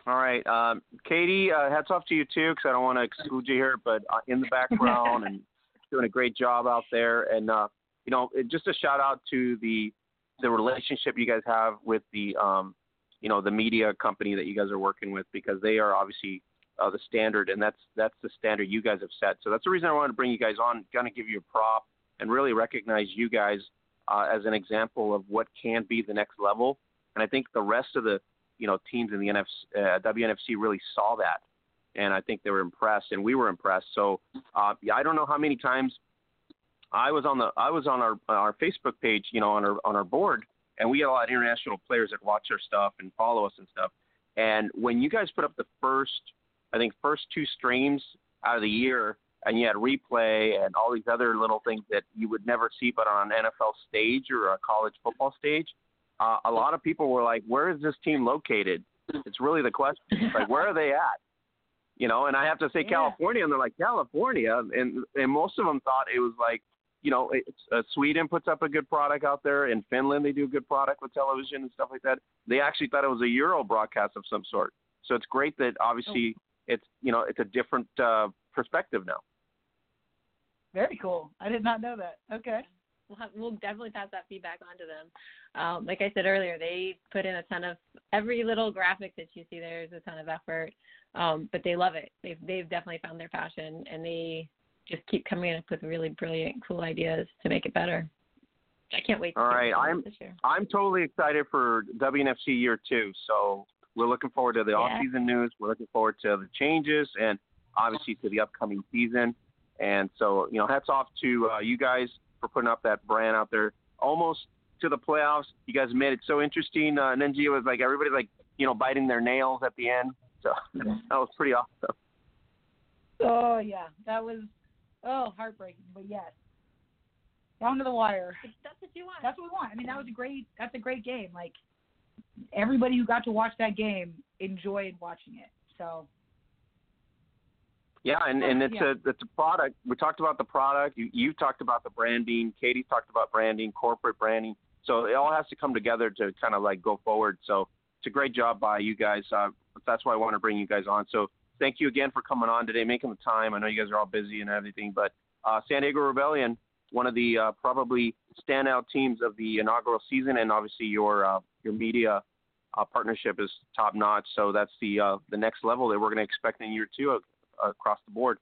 All right, um, Katie, uh, hats off to you too, because I don't want to exclude you here, but uh, in the background and doing a great job out there. And uh, you know, just a shout out to the the relationship you guys have with the um, you know the media company that you guys are working with, because they are obviously uh, the standard, and that's that's the standard you guys have set. So that's the reason I wanted to bring you guys on, kind of give you a prop and really recognize you guys uh, as an example of what can be the next level. And I think the rest of the you know teams in the NFC, uh, WNFC really saw that, and I think they were impressed, and we were impressed. So uh, yeah, I don't know how many times I was on the I was on our our Facebook page, you know, on our on our board, and we had a lot of international players that watch our stuff and follow us and stuff. And when you guys put up the first, I think first two streams out of the year, and you had replay and all these other little things that you would never see, but on an NFL stage or a college football stage, uh, a lot of people were like, "Where is this team located?" It's really the question. It's like, where are they at? You know, and I have to say Yeah. California, and they're like California, and and most of them thought it was like, you know, it's, uh, Sweden puts up a good product out there. In Finland, they do a good product with television and stuff like that. They actually thought it was a Euro broadcast of some sort. So it's great that obviously it's you know it's a different uh, perspective now. Very cool. I did not know that. Okay. we'll, have, we'll definitely pass that feedback on to them. Um, like I said earlier, they put in a ton of every little graphic that you see there is a ton of effort, um, but they love it. They've they've definitely found their passion, and they just keep coming up with really brilliant, cool ideas to make it better. I can't wait. All right, I'm this year. I'm totally excited for WNFC year two. So we're looking forward to the Yeah. off-season news. We're looking forward to the changes and obviously to the upcoming season. And so you know, hats off to uh, you guys for putting up that brand out there, almost to the playoffs. You guys made it so interesting. Uh, and then was like everybody like you know biting their nails at the end. So that was pretty awesome. Oh yeah, that was oh heartbreaking, but yes, down to the wire. That's what you want. That's what we want. I mean, that was a great. That's a great game. Like everybody who got to watch that game enjoyed watching it. So Yeah, and, and it's Yeah. a it's a product. We talked about the product. You you talked about the branding. Katie talked about branding, corporate branding. So it all has to come together to kind of like go forward. So it's a great job by you guys. Uh, that's why I want to bring you guys on. So thank you again for coming on today, making the time. I know you guys are all busy and everything, but uh, San Diego Rebellion, one of the uh, probably standout teams of the inaugural season, and obviously your uh, your media uh, partnership is top notch. So that's the uh, the next level that we're going to expect in year two uh, across the board.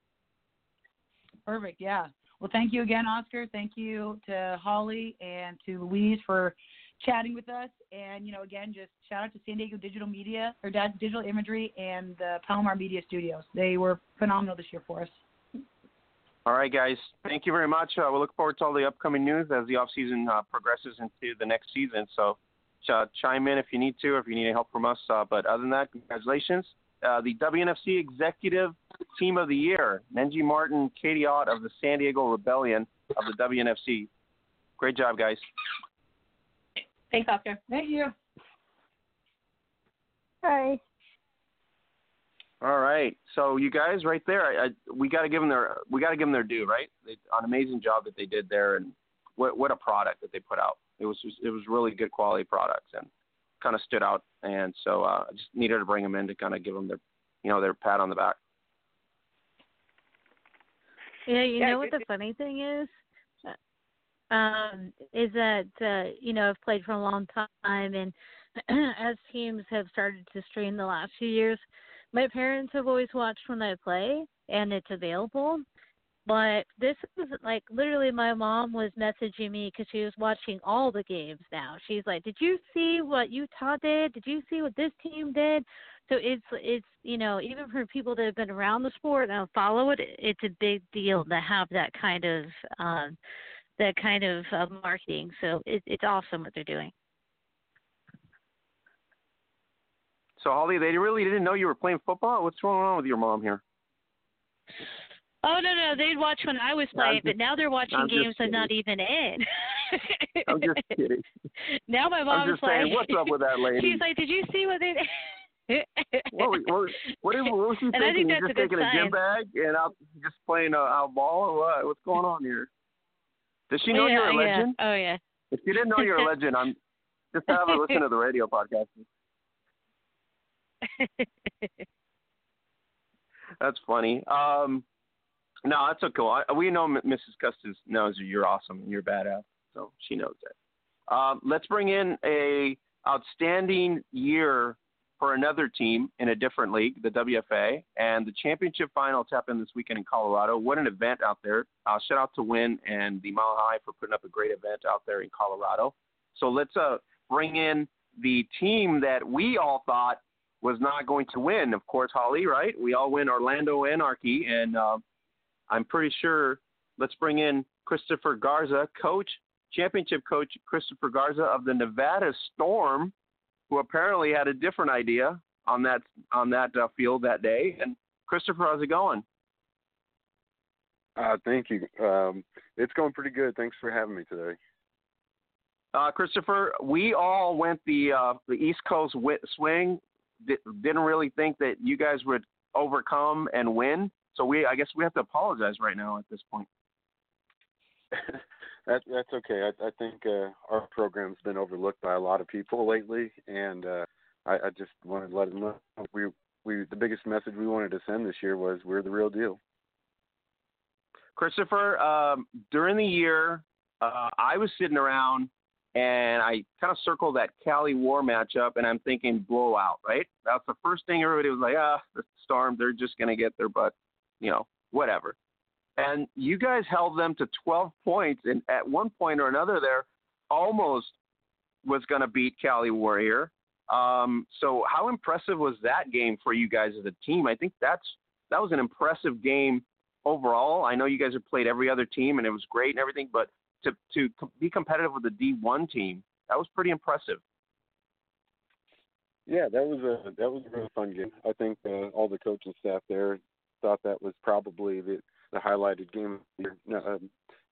perfect. Yeah. Well, thank you again, Oscar. Thank you to Holly and to Louise for chatting with us. And you know, again, just shout out to San Diego Digital Media or Digital Imagery and the Palomar Media Studios. They were phenomenal this year for us. All right, guys. Thank you very much. Uh, we look forward to all the upcoming news as the off season uh, progresses into the next season. So, ch- chime in if you need to, or if you need any help from us. Uh, but other than that, congratulations. Uh, the WNFC Executive Team of the Year, Knengi Martin, Katie Ott of the San Diego Rebellion of the WNFC. Great job, guys. Thanks, Oscar. Thank you. Hi. All right. So you guys, right there, I, I, we got to give them their we got to give them their due, right? They, an amazing job that they did there, and what what a product that they put out. It was it was really good quality products, and kind of stood out. And so uh, I just needed to bring them in to kind of give them their you know their pat on the back. Yeah, you know what the funny thing is? Um, is that uh, you know, I've played for a long time and as teams have started to stream the last few years, my parents have always watched when I play and it's available. But this is like literally my mom was messaging me because she was watching all the games now. She's like, "Did you see what Utah did? Did you see what this team did?" So it's it's you know even for people that have been around the sport and follow it, it's a big deal to have that kind of um, that kind of uh, marketing. So it, it's awesome what they're doing. So Holly, they really didn't know you were playing football. What's going on with your mom here? Oh no no, they'd watch when I was playing, but now they're watching I'm games I'm not even in. I'm just kidding. now my I'm mom's just like, saying, what's up with that lady? She's like, did you see what they? what, what, what, what was she And I thinking? think You that's just a taking a gym bag and out just playing uh, a, a ball or what? What's going on here? Does she know yeah, you're a yeah. legend? Oh yeah. If you didn't know you're a legend, I'm just have a listen to the radio podcast. That's funny. Um, no, that's okay. I, we know Mrs. Custis knows you're awesome and you're badass, so she knows it. Um, let's bring in a outstanding year for another team in a different league, the WFA, and the championship finals happened this weekend in Colorado. What an event out there! Uh, shout out to Win and the Mile High for putting up a great event out there in Colorado. So let's uh, bring in the team that we all thought was not going to win. Of course, Holly, right? We all win Orlando Anarchy, and uh, I'm pretty sure. Let's bring in Christopher Garza, coach, championship coach Christopher Garza of the Nevada Storm, who apparently had a different idea on that on that uh, field that day. And Christopher, how's it going? Uh, thank you. Um, it's going pretty good. Thanks for having me today. Uh, Christopher, we all went the uh, the East Coast wi- swing. Di- didn't really think that you guys would overcome and win. So we, I guess, we have to apologize right now at this point. that, that's okay. I, I think uh, our program's been overlooked by a lot of people lately, and uh, I, I just wanted to let them know we we the biggest message we wanted to send this year was we're the real deal. Christopher, um, during the year, uh, I was sitting around and I kind of circled that Cali War matchup, and I'm thinking blowout, right? That's the first thing everybody was like, ah, the Storm, they're just going to get their butt, you know, whatever. And you guys held them to 12 points, and at one point or another, there almost was going to beat Cali Warrior. Um, so how impressive was that game for you guys as a team? I think that's that was an impressive game overall. I know you guys have played every other team, and it was great and everything, but to to be competitive with the D1 team, that was pretty impressive. Yeah, that was a that was a really fun game. I think uh, all the coaching staff there thought that was probably the the highlighted game. Uh,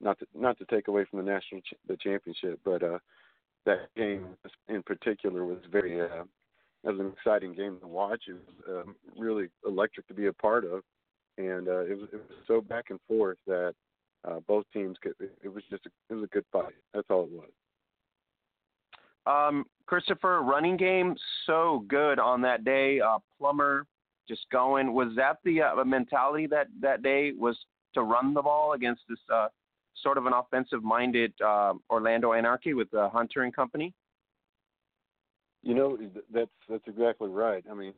not to not to take away from the national ch- the championship, but uh, that game in particular was very uh, was an exciting game to watch. It was um, really electric to be a part of, and uh, it was it was so back and forth that uh, both teams could. It was just a, it was a good fight. That's all it was. Um, Christopher, running game so good on that day. Uh, Plummer just going. Was that the uh, mentality that that day was to run the ball against this uh, sort of an offensive-minded uh, Orlando Anarchy with uh, Hunter and company? You know, that's that's exactly right. I mean,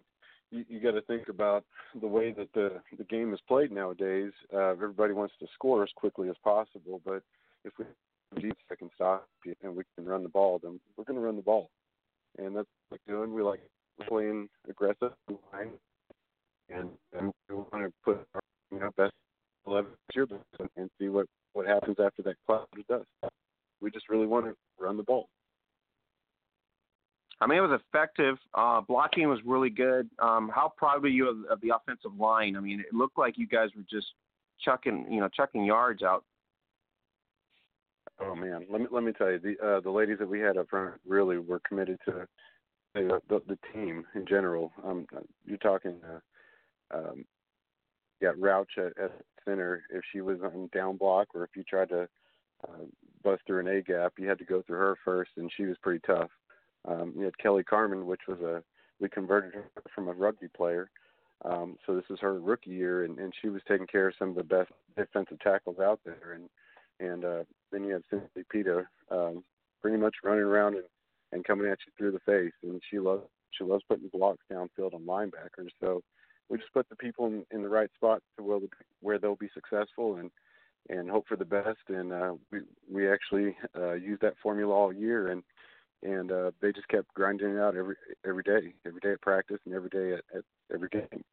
you, you got to think about the way that the the game is played nowadays. Uh, everybody wants to score as quickly as possible, but if we defense can stop you and we can run the ball, then we're going to run the ball, and that's what we're doing. We like playing aggressive line, and, and we want to put our you know best eleven year and see what what happens after that cloud of dust. We just really want to run the ball. I mean, it was effective. Uh, blocking was really good. Um, how proud were you of, of the offensive line? I mean, it looked like you guys were just chucking, you know, chucking yards out. Oh man, let me let me tell you, the uh, the ladies that we had up front really were committed to the the, the team in general. Um, you're talking, uh, um, yeah, Rouch at, at center. If she was on down block, or if you tried to uh, bust through an A gap, you had to go through her first, and she was pretty tough. Um, you had Kelly Carmen, which was a we converted her from a rugby player. Um, so this is her rookie year, and, and she was taking care of some of the best defensive tackles out there. And and uh, then you had Cynthia Pita, um, pretty much running around and, and coming at you through the face. And she loves she loves putting blocks downfield on linebackers. So we just put the people in, in the right spot to where, where they'll be successful and and hope for the best. And uh, we we actually uh, used that formula all year and and uh, they just kept grinding it out every every day, every day at practice, and every day at, at every game.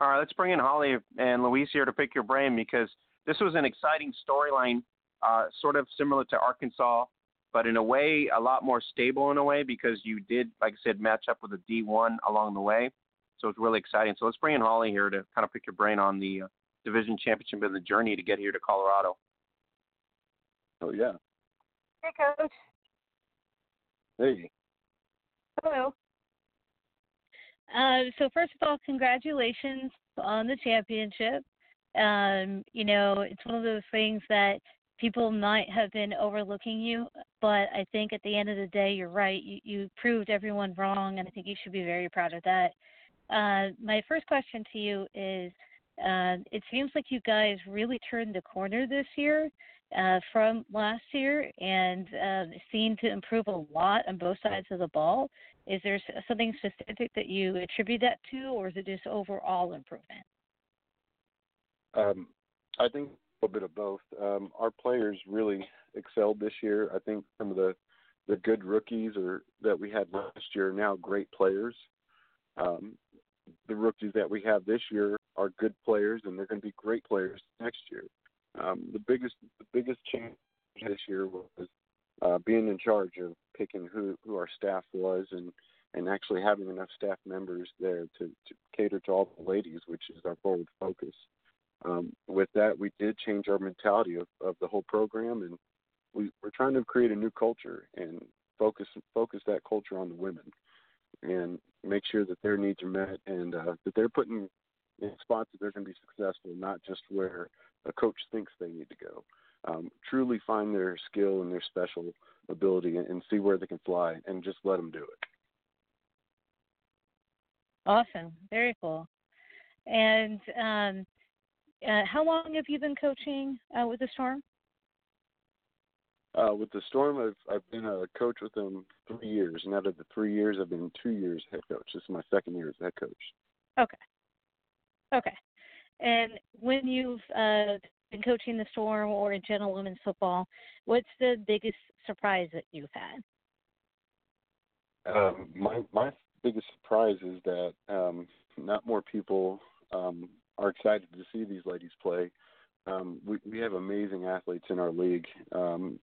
All right, let's bring in Holly and Louise here to pick your brain because this was an exciting storyline, uh, sort of similar to Arkansas, but in a way a lot more stable in a way because you did, like I said, match up with a D1 along the way. So it's really exciting. So let's bring in Holly here to kind of pick your brain on the uh, division championship and the journey to get here to Colorado. Oh yeah. Hey, coach. Hey. Hello. Uh, so first of all, congratulations on the championship. Um, you know, it's one of those things that people might have been overlooking you, but I think at the end of the day, you're right. You, you proved everyone wrong, and I think you should be very proud of that. Uh, my first question to you is uh, it seems like you guys really turned the corner this year uh, from last year and uh, seem to improve a lot on both sides of the ball. Is there something specific that you attribute that to, or is it just overall improvement? Um, I think a bit of both. Um, our players really excelled this year. I think some of the the good rookies that we had last year are now great players. Um, the rookies that we have this year are good players, and they're going to be great players next year. Um, the biggest the biggest change this year was uh, being in charge of picking who who our staff was and and actually having enough staff members there to, to cater to all the ladies, which is our forward focus. Um, with that, we did change our mentality of, of the whole program, and we, we're trying to create a new culture and focus focus that culture on the women, and make sure that their needs are met and uh, that they're putting in spots that they're going to be successful, not just where a coach thinks they need to go. Um, truly find their skill and their special ability and, and see where they can fly, and just let them do it. Awesome, very cool. And um, uh, how long have you been coaching uh, with the Storm? Uh, with the Storm, I've I've been a coach with them three years, and out of the three years, I've been two years head coach. This is my second year as head coach. Okay. Okay. And when you've uh, been coaching the Storm or in general women's football, what's the biggest surprise that you've had? Um, my my biggest surprise is that um, not more people um, are excited to see these ladies play. Um, we we have amazing athletes in our league, um,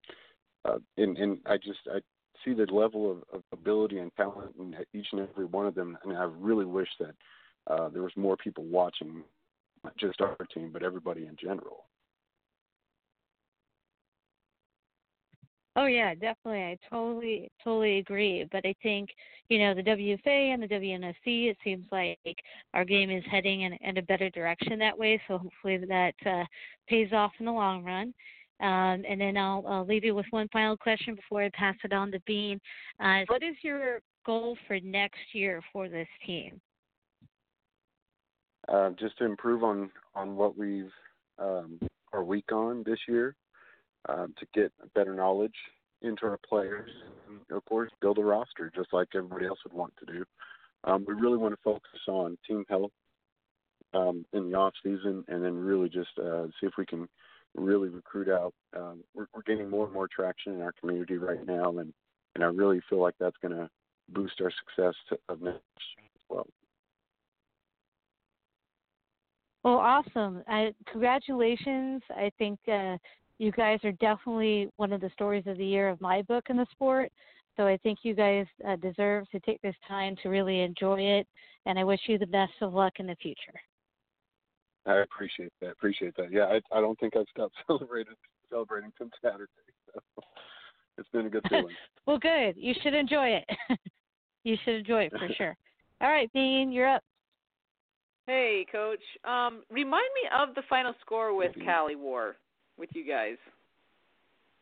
uh, and and I just I see the level of, of ability and talent in each and every one of them, and I really wish that uh, there was more people watching, not just our team, but everybody in general. Oh yeah, definitely. I totally totally agree. But I think you know the WFA and the WNFC. It seems like our game is heading in, in a better direction that way. So hopefully that uh, pays off in the long run. Um, and then I'll, I'll leave you with one final question before I pass it on to Bean. Uh, what is your goal for next year for this team? Uh, just to improve on on what we've um, are weak on this year um, to get better knowledge into our players, and of course, build a roster just like everybody else would want to do. Um, we really want to focus on team health um, in the off season, and then really just uh, see if we can really recruit out. Um, we're, we're gaining more and more traction in our community right now, and and I really feel like that's going to boost our success to, of next as well. Well, awesome! I, congratulations! I think uh, you guys are definitely one of the stories of the year of my book in the sport. So I think you guys uh, deserve to take this time to really enjoy it, and I wish you the best of luck in the future. I appreciate that. Appreciate that. Yeah, I, I don't think I've stopped celebrating celebrating since Saturday. So it's been a good feeling. well, good. You should enjoy it. you should enjoy it for sure. All right, Bean, you're up. Hey, Coach. Um, remind me of the final score with Cali War with you guys?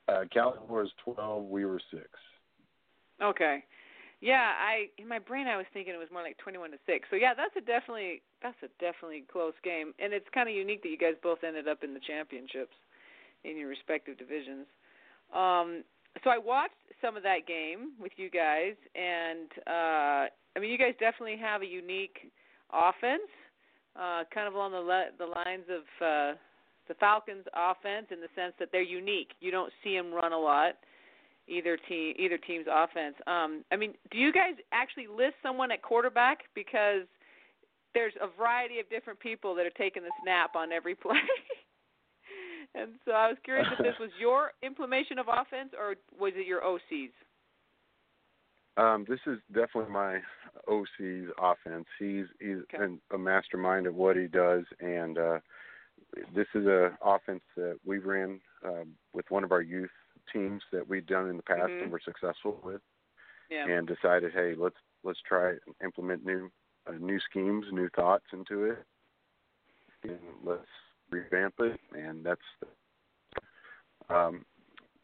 Uh, Cali War is twelve. We were six. Okay. Yeah, I in my brain I was thinking it was more like twenty-one to six. So yeah, that's a definitely that's a definitely close game, and it's kind of unique that you guys both ended up in the championships in your respective divisions. Um, so I watched some of that game with you guys, and uh, I mean, you guys definitely have a unique offense, uh, kind of along the le- the lines of uh, the Falconz' offense in the sense that they're unique. You don't see them run a lot. Either team, either team's offense. Um, I mean, do you guys actually list someone at quarterback because there's a variety of different people that are taking the snap on every play? and so I was curious if this was your implementation of offense or was it your OC's? Um, this is definitely my OC's offense. He's he's okay. a mastermind of what he does, and uh, this is a offense that we ran um, with one of our youth teams that we've done in the past mm-hmm. and were successful with, yeah. and decided, hey, let's let's try and implement new uh, new schemes, new thoughts into it, and let's revamp it. And that's um,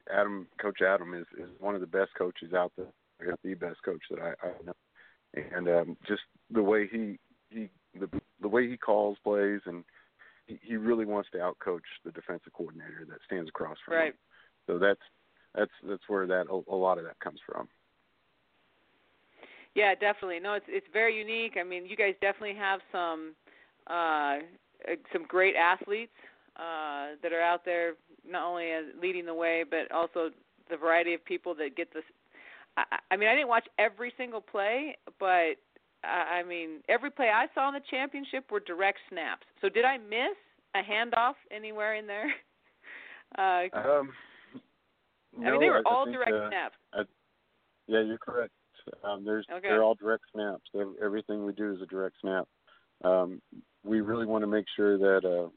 Adam. Coach Adam is is one of the best coaches out there. The best coach that I, I know, and um, just the way he he the the way he calls plays and he, really wants to outcoach the defensive coordinator that stands across from right. him. So that's that's that's where that a, a lot of that comes from. Yeah, definitely. No, it's it's very unique. I mean, you guys definitely have some uh some great athletes uh that are out there not only as leading the way but also the variety of people that get this I, I mean, I didn't watch every single play, but I mean, every play I saw in the championship were direct snaps. So did I miss a handoff anywhere in there? Uh, um, no, I mean, they were I, all think, direct uh, snaps. I, yeah, you're correct. Um, there's okay. they're all direct snaps. Everything we do is a direct snap. Um, we really want to make sure that uh,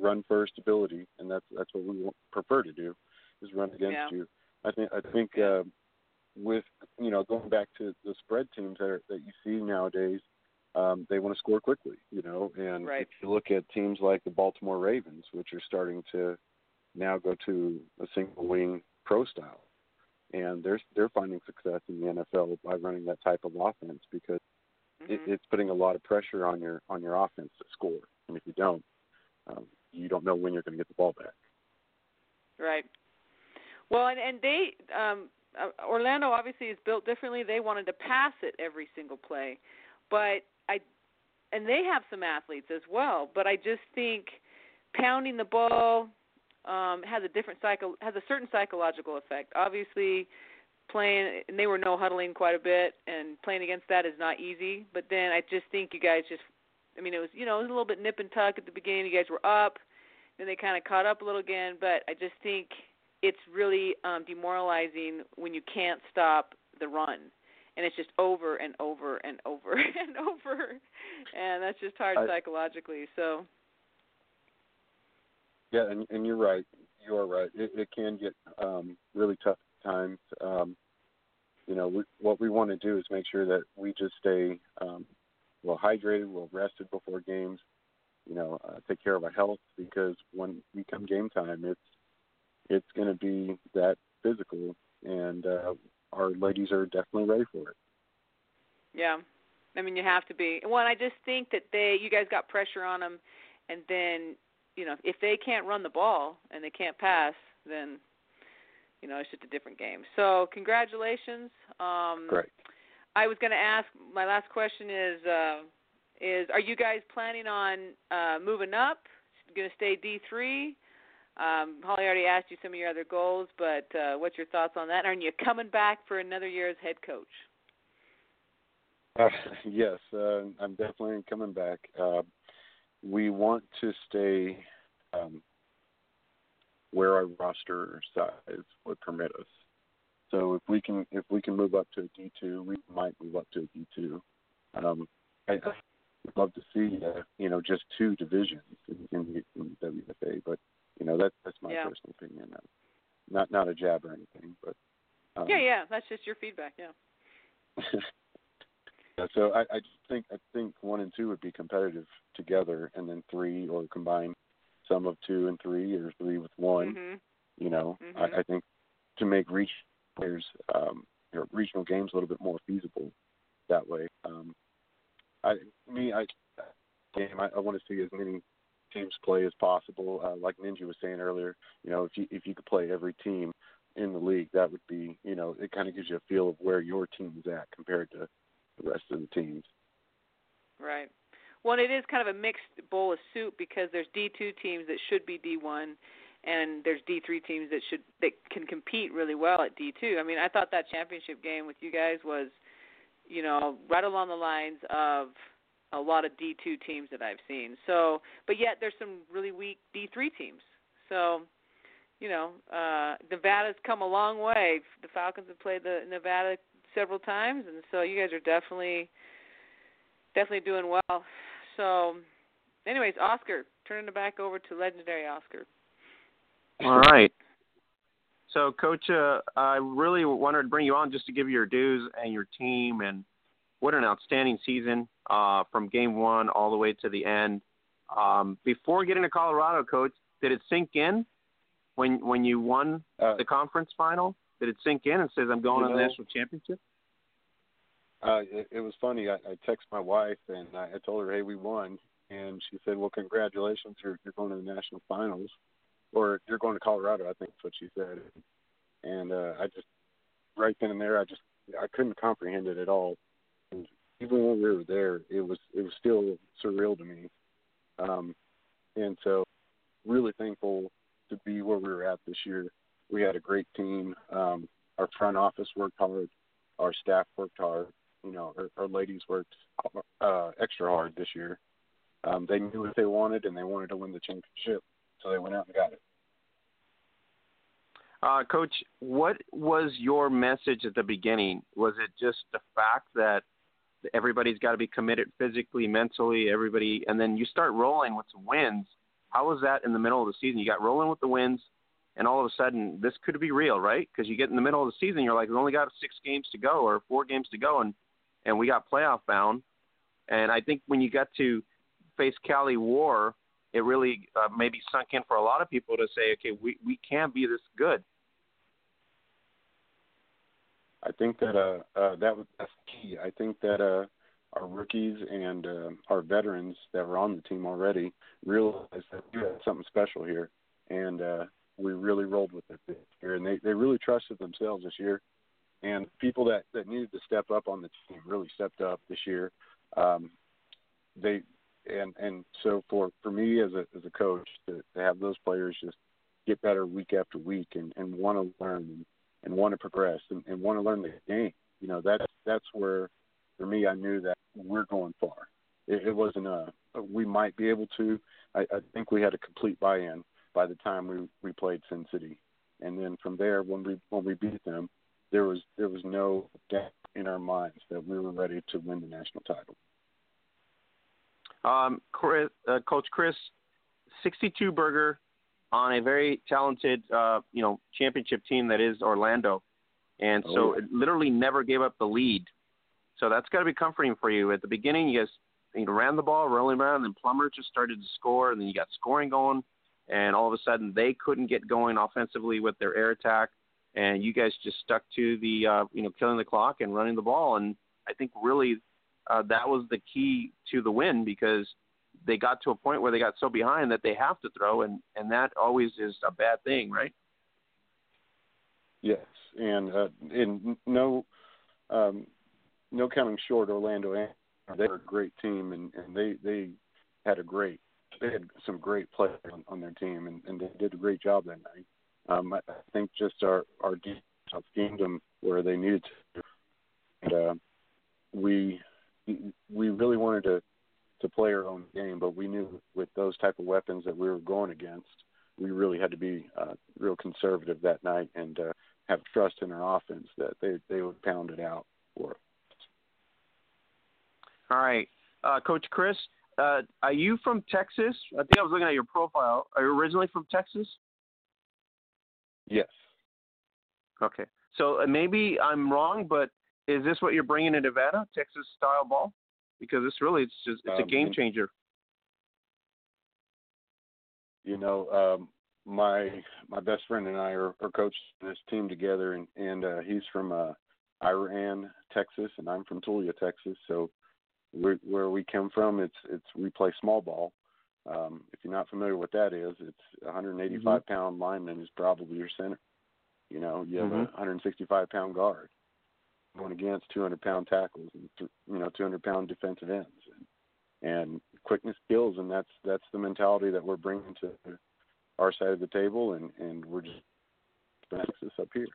run first ability, and that's that's what we prefer to do, is run against yeah. you. I think I think uh, with you know going back to the spread teams that are, that you see nowadays, um, they want to score quickly, you know. And right. if you look at teams like the Baltimore Ravens, which are starting to now go to a single wing pro style, and they're they're finding success in the NFL by running that type of offense because mm-hmm. it, it's putting a lot of pressure on your on your offense to score, and if you don't, um, you don't know when you're going to get the ball back. Right. Well, and and they um uh, Orlando obviously is built differently. They wanted to pass it every single play, but I and they have some athletes as well. But I just think pounding the ball um, has a different cycle has a certain psychological effect. Obviously, playing and they were no huddling quite a bit, and playing against that is not easy. But then I just think you guys just, I mean, it was you know it was a little bit nip and tuck at the beginning. You guys were up, then they kind of caught up a little again. But I just think it's really um, demoralizing when you can't stop the run. And it's just over and over and over and over. And that's just hard I, psychologically so. Yeah and and you're right. You are right. It, it can get um really tough at times. Um you know we, what we want to do is make sure that we just stay um well hydrated well rested before games you know uh, take care of our health because when we come game time it's it's going to be that physical, and uh, our ladies are definitely ready for it. Yeah, I mean you have to be. One, I just think that they, you guys got pressure on them, and then you know if they can't run the ball and they can't pass, then you know it's just a different game. So congratulations. Um, Great. I was going to ask. My last question is: uh, is are you guys planning on uh, moving up? Going to stay D three? Um, Holly already asked you some of your other goals, but uh, what's your thoughts on that? Are you coming back for another year as head coach? Uh, yes, uh, I'm definitely coming back. Uh, we want to stay um, where our roster size would permit us. So if we can if we can move up to a D two, we might move up to a D two. Um, I, I'd love to see uh, you know just two divisions in, in, in WFA, but you know, that that's my yeah. personal opinion. Not not a jab or anything, but um, yeah, yeah, that's just your feedback. Yeah. yeah. So I, I think I think one and two would be competitive together, and then three or combine some of two and three, or three with one. Mm-hmm. You know, mm-hmm. I, I think to make reach players um, you know, regional games a little bit more feasible that way. Um, I me I game I, I want to see as many teams play as possible. Uh, like Ninja was saying earlier, you know, if you if you could play every team in the league, that would be, you know, it kind of gives you a feel of where your team is at compared to the rest of the teams. Right. Well, it is kind of a mixed bowl of soup because there's D2 teams that should be D1, and there's D3 teams that should that can compete really well at D2. I mean, I thought that championship game with you guys was, you know, right along the lines of a lot of D2 teams that I've seen. So, but yet there's some really weak D3 teams. So, you know, uh Nevada's come a long way. The Falcons have played the Nevada several times, and so you guys are definitely definitely doing well. So, anyways, Oscar, turning it back over to legendary Oscar. All right. So, Coach, uh, I really wanted to bring you on just to give you your dues and your team and what an outstanding season uh, from game one all the way to the end. Um, before getting to Colorado, coach, did it sink in when when you won uh, the conference final? Did it sink in and says I'm going to the national championship? Uh, it, it was funny. I, I texted my wife and I, I told her, "Hey, we won," and she said, "Well, congratulations! You're you're going to the national finals, or you're going to Colorado." I think that's what she said. And uh, I just right then and there, I just I couldn't comprehend it at all even when we were there, it was it was still surreal to me. Um, and so, really thankful to be where we were at this year. We had a great team. Um, our front office worked hard. Our staff worked hard. You know, our, our ladies worked uh, extra hard this year. Um, they knew what they wanted, and they wanted to win the championship, so they went out and got it. Uh, Coach, what was your message at the beginning? Was it just the fact that everybody's got to be committed physically, mentally, everybody, and then you start rolling with some wins? How was that in the middle of the season? You got rolling with the wins, and all of a sudden this could be real, right? Because you get in the middle of the season, you're like, we only got six games to go or four games to go, and and we got playoff bound. And I think when you got to face Cali War, it really uh, maybe sunk in for a lot of people to say, okay, we we can be this good. I think that uh, uh that was that's key. I think that uh our rookies and uh, our veterans that were on the team already realized that we had something special here, and uh, we really rolled with it this year, and they they really trusted themselves this year. And people that that needed to step up on the team really stepped up this year. Um, they and and so for for me as a as a coach to, to have those players just get better week after week and and want to learn and, want to progress and, and want to learn the game. You know that's that's where for me I knew that we're going far. It, it wasn't a we might be able to. I, I think we had a complete buy-in by the time we we played Sin City, and then from there when we when we beat them, there was there was no doubt in our minds that we were ready to win the national title. Um, Chris, uh, Coach Chris, 62 burger on a very talented, uh, you know, championship team that is Orlando, and so Oh, yeah. it literally never gave up the lead. So that's got to be comforting for you. At the beginning, you guys you know, ran the ball, rolling around, and then Plummer just started to score, and then you got scoring going, and all of a sudden they couldn't get going offensively with their air attack, and you guys just stuck to the, uh, you know, killing the clock and running the ball, and I think really uh, that was the key to the win because they got to a point where they got so behind that they have to throw, and and that always is a bad thing, right? Yes, and uh, and no, um, no counting short Orlando. They were a great team, and and they they had a great they had some great players on, on their team, and, and they did a great job that night. Um, I, I think just our our defense schemed them where they needed to, and uh, we we really wanted to to play our own game, but we knew with those type of weapons that we were going against, we really had to be uh, real conservative that night and uh, have trust in our offense that they they would pound it out for us. All right, uh, Coach Chris, uh, are you from Texas? I think I was looking at your profile. Are you originally from Texas? Yes. Okay, so uh, maybe I'm wrong, but is this what you're bringing to Nevada, Texas style ball? Because it's really it's just it's a Um, game changer. you know, um, my my best friend and I are, are coaching this team together, and and uh, he's from uh, Iraan, Texas, and I'm from Tulia, Texas. So we're, where we come from, it's it's we play small ball. Um, if you're not familiar with what that is, it's 185 pound lineman is probably your center. You know, you have Mhm. a 165 pound guard going against 200 pound tackles and you know 200 pound defensive ends and, and quickness skills, and that's that's the mentality that we're bringing to our side of the table, and and we're just Texas up here.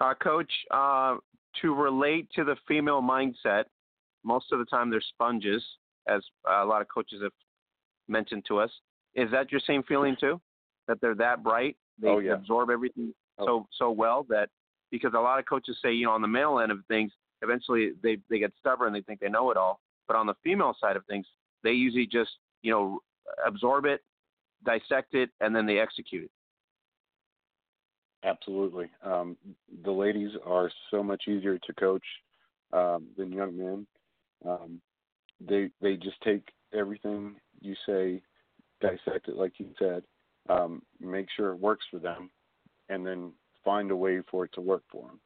Uh, Coach, uh, to relate to the female mindset, most of the time they're sponges, as a lot of coaches have mentioned to us. Is that your same feeling too? That they're that bright, they Oh, yeah. absorb everything Oh. so so well that because a lot of coaches say, you know, on the male end of things, eventually they they get stubborn, they think they know it all. But on the female side of things, they usually just you know absorb it, dissect it, and then they execute it. Absolutely. Um, the ladies are so much easier to coach um, than young men. Um, they they just take everything you say, dissect it like you said, um, make sure it works for them, and then find a way for it to work for them.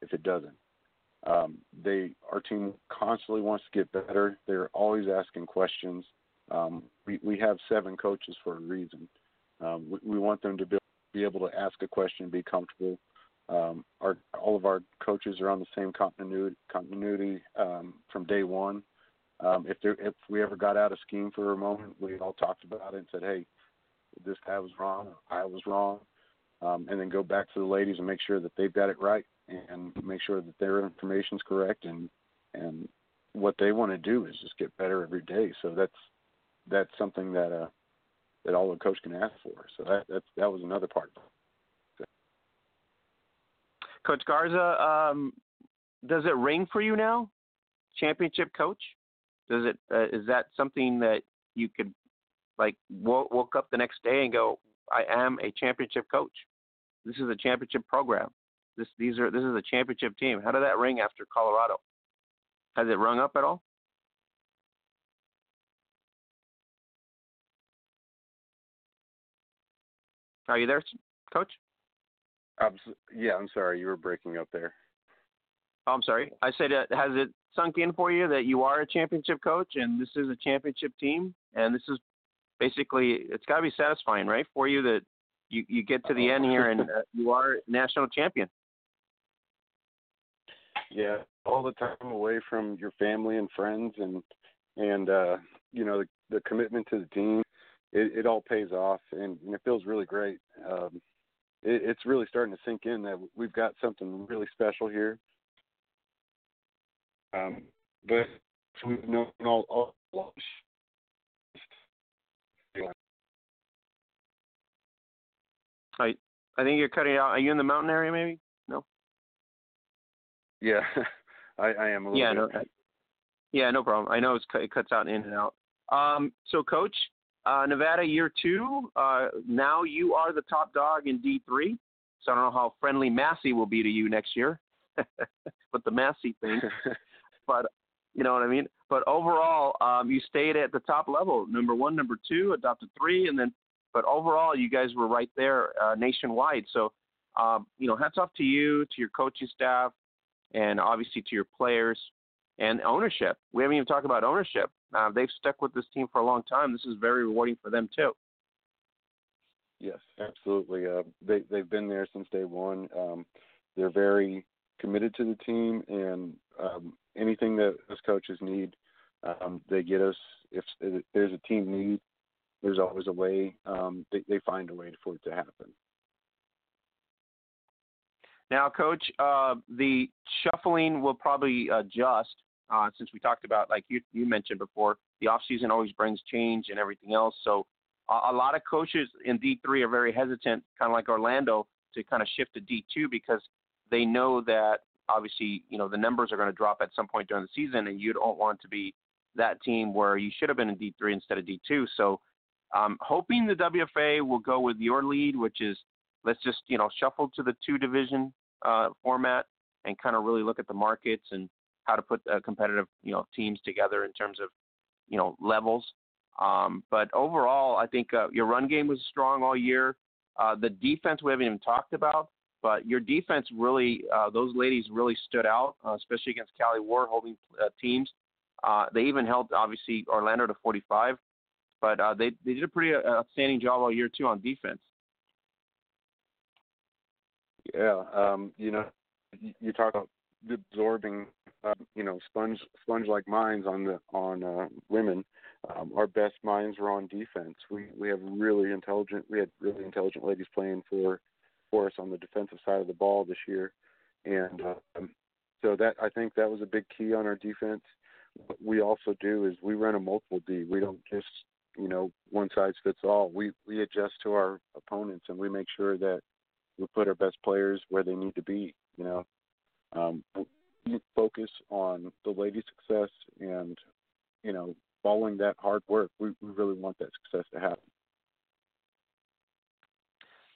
If it doesn't, um, they our team constantly wants to get better. They're always asking questions. Um, we we have seven coaches for a reason. Um, we, we want them to be be able to ask a question, be comfortable. Um, our all of our coaches are on the same continuity continuity um, from day one. Um, if there if we ever got out of scheme for a moment, we all talked about it and said, "Hey, this guy was wrong, I was wrong," um, and then go back to the ladies and make sure that they've got it right and make sure that their information is correct and and what they want to do is just get better every day. So that's that's something that uh, that all a coach can ask for. So that that's, that was another part. Coach Garza, um, does it ring for you now? Championship coach? Does it? Uh, is that something that you could like wo- woke up the next day and go, I am a championship coach. This is a championship program. This these are this is a championship team. How did that ring after Colorado? Has it rung up at all? Are you there, Coach? Abs- yeah, I'm sorry, you were breaking up there. Oh, I'm sorry. I said, uh, has it sunk in for you that you are a championship coach and this is a championship team and this is basically it's got to be satisfying, right, for you that you you get to the end here and uh, you are national champion. Yeah, all the time away from your family and friends, and and uh, you know the, the commitment to the team, it, it all pays off, and, and it feels really great. Um, it, it's really starting to sink in that we've got something really special here. Um, but we've known all, all along. I I think you're cutting out. Are you in the mountain area, maybe? No. Yeah, I, I am a little yeah, bit. no, yeah, no problem. I know it's, it cuts out in and out. Um, so, coach, uh, Nevada year two. Uh, now you are the top dog in D three. So I don't know how friendly Massey will be to you next year, but the Massey thing. but you know what I mean. But overall, um, you stayed at the top level, number one, number two, adopted three, and then. But overall, you guys were right there uh, nationwide. So, um, you know, hats off to you, to your coaching staff, and obviously to your players and ownership. We haven't even talked about ownership. Uh, they've stuck with this team for a long time. This is very rewarding for them too. Yes, absolutely. Uh, they they've been there since day one. Um, they're very committed to the team, and um, anything that us coaches need, um, they get us. If, if there's a team need, there's always a way. Um, they, they find a way for it to happen. Now, Coach, uh, the shuffling will probably adjust uh, since we talked about, like you, you mentioned before, the off season always brings change and everything else. So uh, a lot of coaches in D3 are very hesitant, kind of like Orlando, to kind of shift to D2 because they know that obviously, you know, the numbers are going to drop at some point during the season, and you don't want to be that team where you should have been in D3 instead of D2. So, um, hoping the WFA will go with your lead, which is let's just you know shuffle to the two division uh, format and kind of really look at the markets and how to put uh, competitive you know teams together in terms of you know levels. Um, but overall, I think uh, your run game was strong all year. Uh, the defense we haven't even talked about, but your defense really, uh, those ladies really stood out, uh, especially against Cali War holding teams. Uh, they even held obviously Orlando to 45, but uh, they they did a pretty uh, outstanding job all year too on defense. Yeah, um, you know, you, talk about absorbing, uh, you know, sponge sponge like minds on the on uh, women. Um, our best minds were on defense. We we have really intelligent. We had really intelligent ladies playing for for us on the defensive side of the ball this year, and um, so that I think that was a big key on our defense. What we also do is we run a multiple D. We don't just you know one size fits all. We we adjust to our opponents and we make sure that we put our best players where they need to be. You know, um, we focus on the ladies' success and you know following that hard work. We, we really want that success to happen.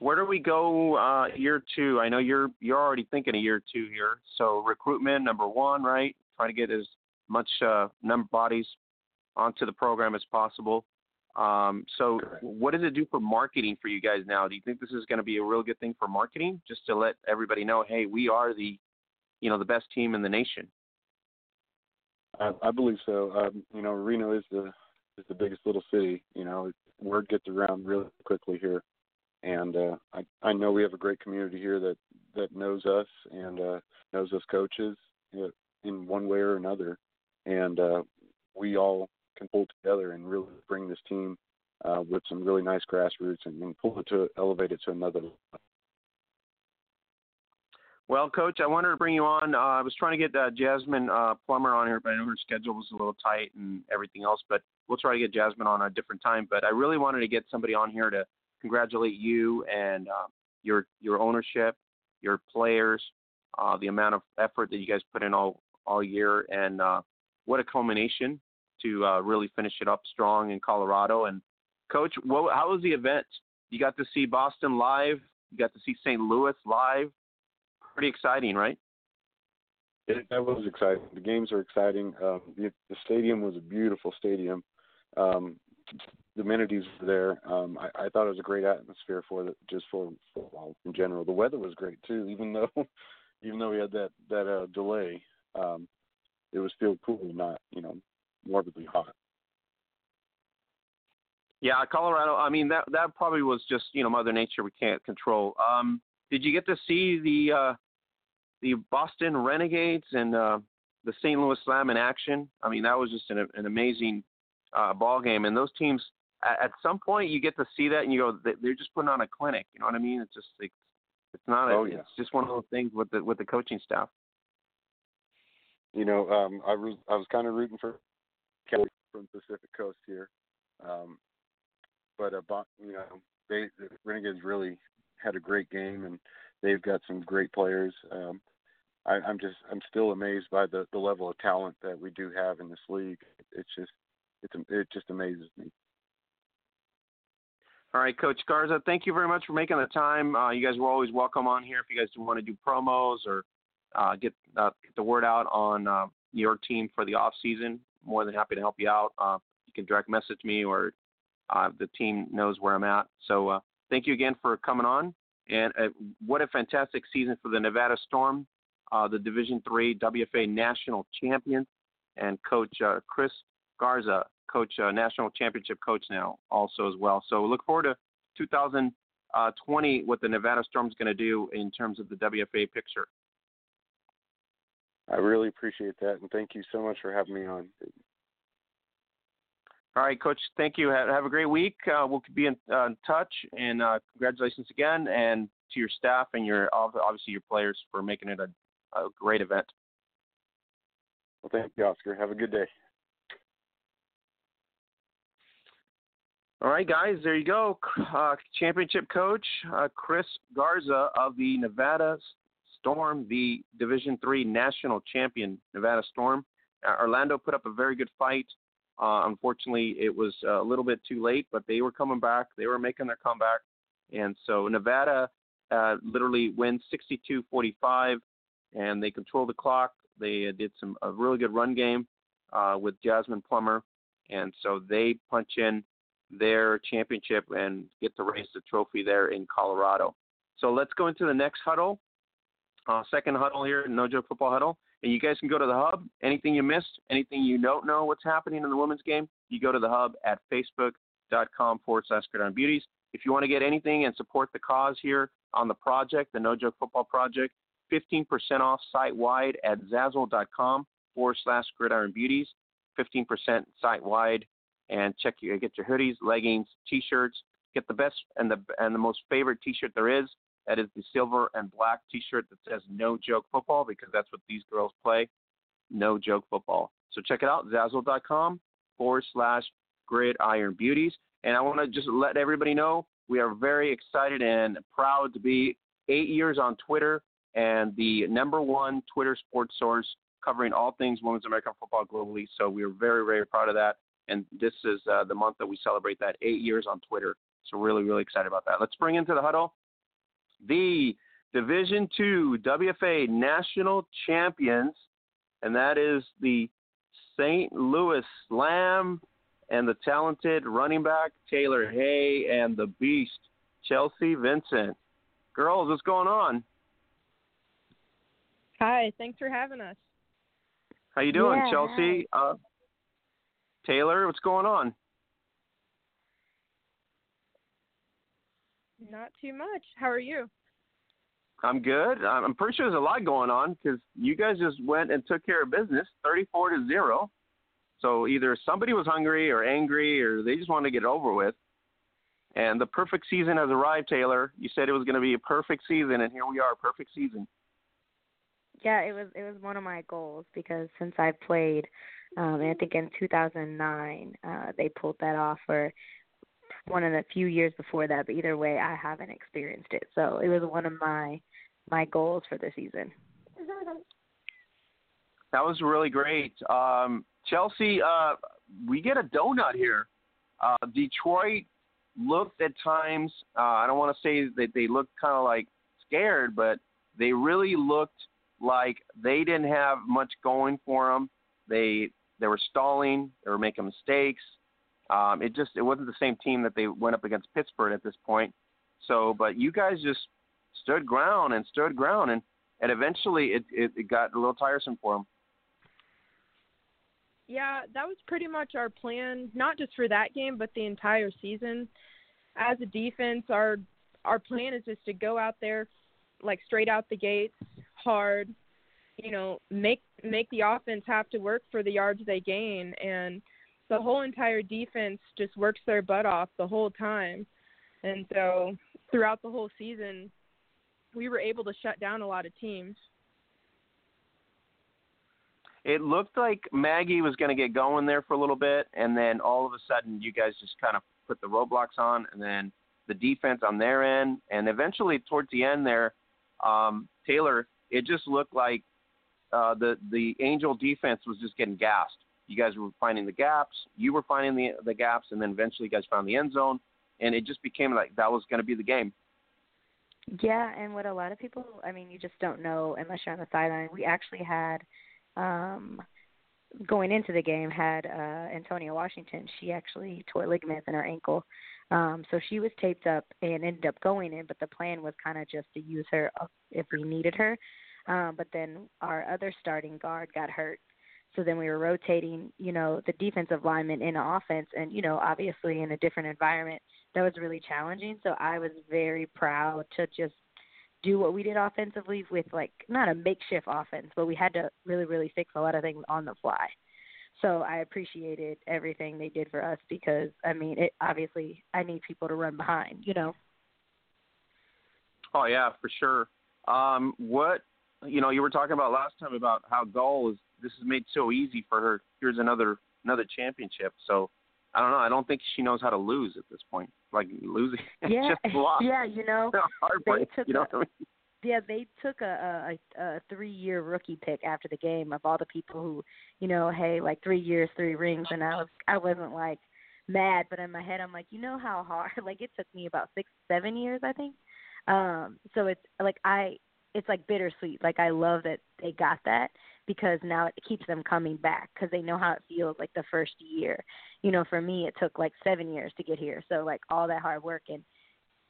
Where do we go uh, year two? I know you're you're already thinking of year two here. So recruitment number one, right? Trying to get as much uh, number bodies onto the program as possible. Um, so Correct. what does it do for marketing for you guys now? Do you think this is going to be a real good thing for marketing, just to let everybody know, hey, we are the, you know, the best team in the nation? I, I believe so. Um, you know, Reno is the is the biggest little city. You know, word gets around really quickly here, and uh, I I know we have a great community here that that knows us and uh, knows us coaches in one way or another, and uh, we all can pull together and really bring this team uh, with some really nice grassroots and, and pull it to elevate it to another level. Well, Coach, I wanted to bring you on. Uh, I was trying to get uh, Jasmine uh, Plummer on here, but I know her schedule was a little tight and everything else. But we'll try to get Jasmine on a different time. But I really wanted to get somebody on here to congratulate you and uh, your your ownership, your players, uh, the amount of effort that you guys put in all all year, and uh, what a culmination to uh, really finish it up strong in Colorado. And Coach, what, how was the event? You got to see Boston live. You got to see St. Louis live pretty exciting, right? It, that was exciting. The games are exciting. Um, the, the stadium was a beautiful stadium. Um, the amenities were there. Um, I, I thought it was a great atmosphere for the, just for football in general. The weather was great too, even though even though we had that that uh, delay. Um, it was still cool, not you know morbidly hot. Yeah, Colorado. I mean, that that probably was just you know Mother Nature. We can't control. Um, did you get to see the uh, the Boston Renegades and uh, the St. Louis Slam in action? I mean, that was just an, an amazing uh, ball game. And those teams, at, at some point, you get to see that, and you go, they're just putting on a clinic. You know what I mean? It's just it's, it's not. A, Oh, yeah. It's just one of those things with the with the coaching staff. You know, um, I was I was kind of rooting for Kelly from Pacific Coast here, um, but uh, you know, they the Renegades really had a great game, and they've got some great players. Um, I, I'm just I'm still amazed by the the level of talent that we do have in this league. It's just it's it just amazes me. All right, Coach Garza, thank you very much for making the time. Uh, you guys were always welcome on here if you guys want to do promos or uh, get uh, get the word out on uh, your team for the off season. More than happy to help you out. Uh, you can direct message me or uh, the team knows where I'm at. So uh, thank you again for coming on. And uh, what a fantastic season for the Nevada Storm, uh, the Division Three WFA national champions, and Coach uh, Chris Garza, coach national championship coach now also as well. So look forward to 2020 what the Nevada Storm's going to do in terms of the WFA picture. I really appreciate that, and thank you so much for having me on. All right, Coach. Thank you. Have, have a great week. Uh, we'll be in, uh, in touch, and uh, congratulations again, and to your staff and your obviously your players for making it a, a great event. Well, thank you, Oscar. Have a good day. All right, guys, there you go. Uh, championship coach uh, Chris Garza of the Nevada Storm, the Division Three national champion Nevada Storm. Uh, Orlando put up a very good fight. Uh, unfortunately, it was a little bit too late, but they were coming back. They were making their comeback, and so Nevada uh, literally wins 62-45, and they control the clock. They uh, did some a really good run game uh, with Jasmine Plummer, and so they punch in their championship and get to raise the trophy there in Colorado. So let's go into the next huddle, uh, second huddle here, No Joke Football Huddle. And you guys can go to the hub. Anything you missed, anything you don't know what's happening in the women's game, you go to the hub at facebook.com forward slash gridiron beauties. If you want to get anything and support the cause here on the project, the No Joke Football Project, 15% off site wide at zazzle.com forward slash gridiron beauties. 15% site wide and check your get your hoodies, leggings, t-shirts. Get the best and the and the most favorite t-shirt there is. That is the silver and black t-shirt that says "No Joke Football" because that's what these girls play. No Joke Football. So check it out, Zazzle.com forward slash Gridiron Beauties. And I want to just let everybody know we are very excited and proud to be eight years on Twitter and the number one Twitter sports source covering all things women's American football globally. So we are very, very proud of that and this is uh, the month that we celebrate that eight years on Twitter. So really, really excited about that. Let's bring into the huddle the Division Two WFA national champions, and that is the St. Louis Slam and the talented running back Taylor Hay and the beast Chelsea Vinson. Girls, what's going on? Hi, thanks for having us. How you doing, Yeah, Chelsea? Uh, Taylor, what's going on? Not too much. How are you? I'm good. I'm I'm pretty sure there's a lot going on because you guys just went and took care of business, 34 to zero. So either somebody was hungry or angry, or they just wanted to get it over with. And the perfect season has arrived, Taylor. You said it was going to be a perfect season, and here we are, perfect season. Yeah, it was it was one of my goals because since I played, um, and I think in 2009 uh, they pulled that off, or one of the few years before that. But either way, I haven't experienced it, so it was one of my my goals for the season. That was really great. Um, Chelsea, uh, we get a donut here. Uh, Detroit looked at times, uh, I don't want to say that they looked kind of like scared, but they really looked like they didn't have much going for them. They they were stalling, they were making mistakes. Um, it just it wasn't the same team that they went up against Pittsburgh at this point. So, but you guys just stood ground and stood ground, and and eventually it it, it got a little tiresome for them. Yeah, that was pretty much our plan, not just for that game, but the entire season. As a defense, our our plan is just to go out there like straight out the gates, hard, you know, make make the offense have to work for the yards they gain and the whole entire defense just works their butt off the whole time. And so throughout the whole season, we were able to shut down a lot of teams. It looked like Maggie was going to get going there for a little bit, and then all of a sudden, you guys just kind of put the roadblocks on, and then the defense on their end, and eventually towards the end there, um, Taylor, it just looked like uh, the the Angel defense was just getting gassed. You guys were finding the gaps, you were finding the the gaps, and then eventually you guys found the end zone, and it just became like that was going to be the game. Yeah, and what a lot of people, I mean, you just don't know unless you're on the sideline. We actually had um going into the game had uh Antonia Washington. She actually tore ligaments in her ankle. Um so she was taped up and ended up going in, but the plan was kind of just to use her if we needed her. Um but then our other starting guard got hurt. So then we were rotating, you know, the defensive lineman in offense and, you know, obviously in a different environment. That was really challenging. So I was very proud to just do what we did offensively with like not a makeshift offense, but we had to really, really fix a lot of things on the fly. So I appreciated everything they did for us because I mean, it obviously I need people to run behind, you know. Oh yeah, for sure. Um, what you know, you were talking about last time about how Gull is this is made so easy for her. Here's another another championship. So I don't know. I don't think she knows how to lose at this point. Like losing, yeah, yeah. You know, heartbreak. They took you know a, what I mean? Yeah, they took a, a, a three-year rookie pick after the game of all the people who, you know, hey, like three years, three rings, and I was, I wasn't like mad, but in my head, I'm like, you know how hard? Like it took me about six, seven years, I think. Um, so it's like I, it's like bittersweet. Like I love that they got that because now it keeps them coming back because they know how it feels like the first year. You know, for me, it took like seven years to get here. So like all that hard work and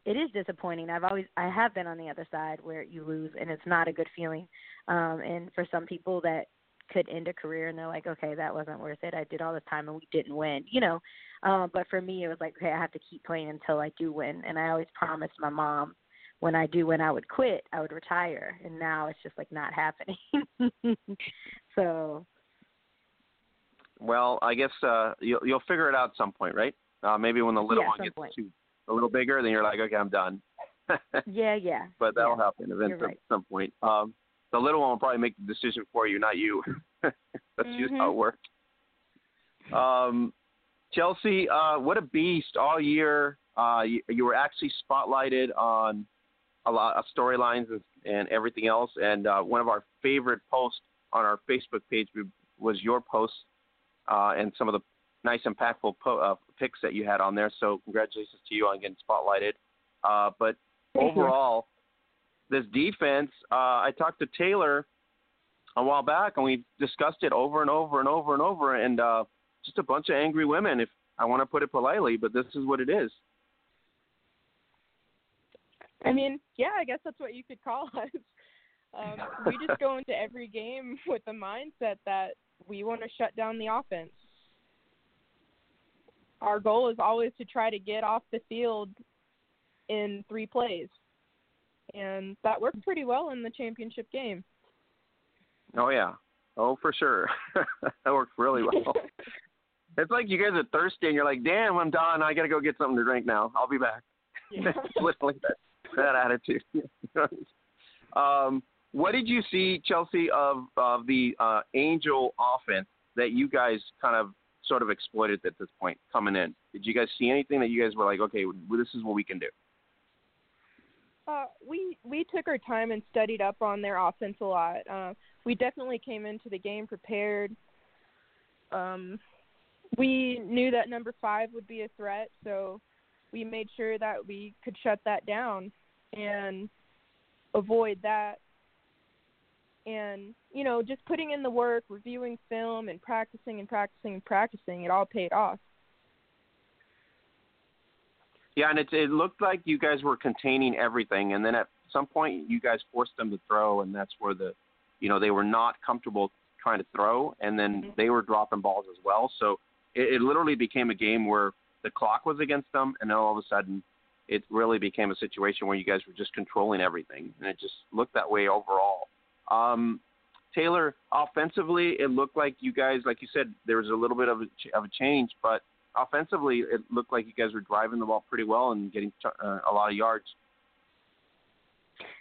it is disappointing. I've always I have been on the other side where you lose and it's not a good feeling. Um and for some people that could end a career and they're like, Okay, that wasn't worth it. I did all this time and we didn't win, you know. Um, but for me it was like, Okay, I have to keep playing until I do win and I always promised my mom when I do when I would quit, I would retire and now it's just like not happening. so Well, I guess uh you'll you'll figure it out at some point, right? Uh maybe when the little Yeah, one gets point. too a little bigger, then you're like, okay, I'm done. yeah, yeah. but that'll yeah. happen eventually right. at some point. Um, the little one will probably make the decision for you, not you. That's just how it Mhm. works. Um, Chelsea, uh, what a beast all year. Uh, you, you were actually spotlighted on a lot of storylines and, and everything else. And uh, one of our favorite posts on our Facebook page was your post uh, and some of the nice, impactful po- uh, pics that you had on there. So congratulations to you on getting spotlighted. Uh, but Thank you. overall, this defense, uh, I talked to Taylor a while back, and we discussed it over and over and over and over, and uh, just a bunch of angry women, if I want to put it politely, but this is what it is. I mean, yeah, I guess that's what you could call us. Um, we just go into every game with the mindset that we want to shut down the offense. Our goal is always to try to get off the field in three plays. And that worked pretty well in the championship game. Oh yeah, oh for sure, that worked really well. it's like you guys are thirsty, and you're like, "Damn, I'm done. I gotta go get something to drink now. I'll be back." Yeah. That, that attitude. um, what did you see, Chelsea, of of the uh, Angel offense that you guys kind of sort of exploited at this point coming in? Did you guys see anything that you guys were like, "Okay, well, this is what we can do"? Uh, we we took our time and studied up on their offense a lot. Uh, we definitely came into the game prepared. Um, we knew that number five would be a threat, so we made sure that we could shut that down and avoid that. And you know, just putting in the work, reviewing film, and practicing and practicing and practicing, it all paid off. Yeah, and it it looked like you guys were containing everything, and then at some point you guys forced them to throw, and that's where the, you know, they were not comfortable trying to throw, and then mm-hmm. they were dropping balls as well. So it, it literally became a game where the clock was against them, and then all of a sudden, it really became a situation where you guys were just controlling everything, and it just looked that way overall. Um, Taylor, offensively, it looked like you guys, like you said, there was a little bit of a, ch- of a change, but offensively, it looked like you guys were driving the ball pretty well and getting uh, a lot of yards.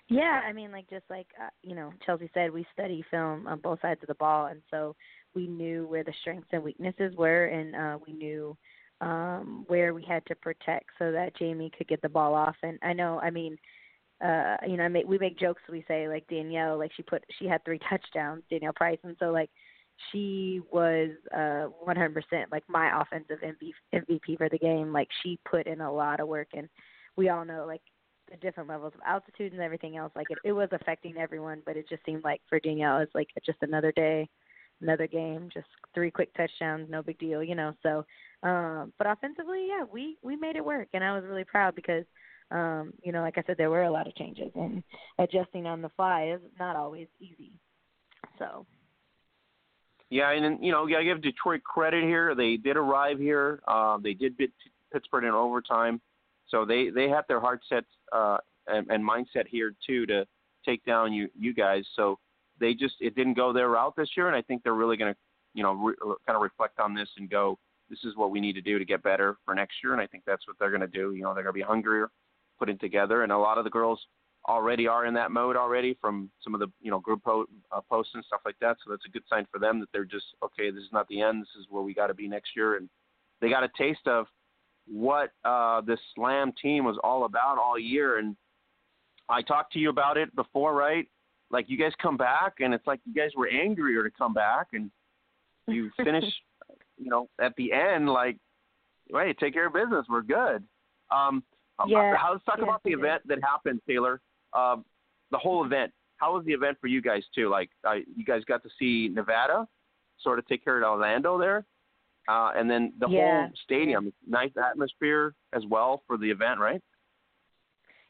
Yeah, I mean, like just like uh, you know, Chelsea said, we study film on both sides of the ball, and so we knew where the strengths and weaknesses were, and uh, we knew um, where we had to protect so that Jamie could get the ball off. And I know, I mean, uh, you know, I make, we make jokes. We say like Danielle, like she put, she had three touchdowns, Danielle Price, and so like she was uh 100% like my offensive MVP for the game. Like she put in a lot of work, and we all know like the different levels of altitude and everything else. Like it, it was affecting everyone, but it just seemed like for Danielle, it's like just another day, another game, just three quick touchdowns, no big deal, you know. So, um, but offensively, yeah, we we made it work, and I was really proud because um, you know, like I said, there were a lot of changes, and adjusting on the fly is not always easy. So. Yeah, and you know, gotta give Detroit credit here. They did arrive here. Uh, they did beat Pittsburgh in overtime, so they they have their heart set uh, and, and mindset here too to take down you you guys. So they just it didn't go their route this year, and I think they're really gonna you know re- kind of reflect on this and go, this is what we need to do to get better for next year, and I think that's what they're gonna do. You know, they're gonna be hungrier putting together, and a lot of the girls already are in that mode already from some of the you know group po- uh, posts and stuff like that. So that's a good sign for them that they're just okay. This is not the end. This is where we got to be next year, and they got a taste of what uh, this slam team was all about all year. And I talked to you about it before, right? Like you guys come back, and it's like you guys were angrier to come back, and you finish, you know, at the end like, wait, take care of business. We're good. Um, yeah. How, let's talk yeah, about the event that happened, Taylor. Um, the whole event. How was the event for you guys too? Like, uh, you guys got to see Nevada, sort of take care of Orlando there, uh, and then the whole stadium. Nice atmosphere as well for the event, right?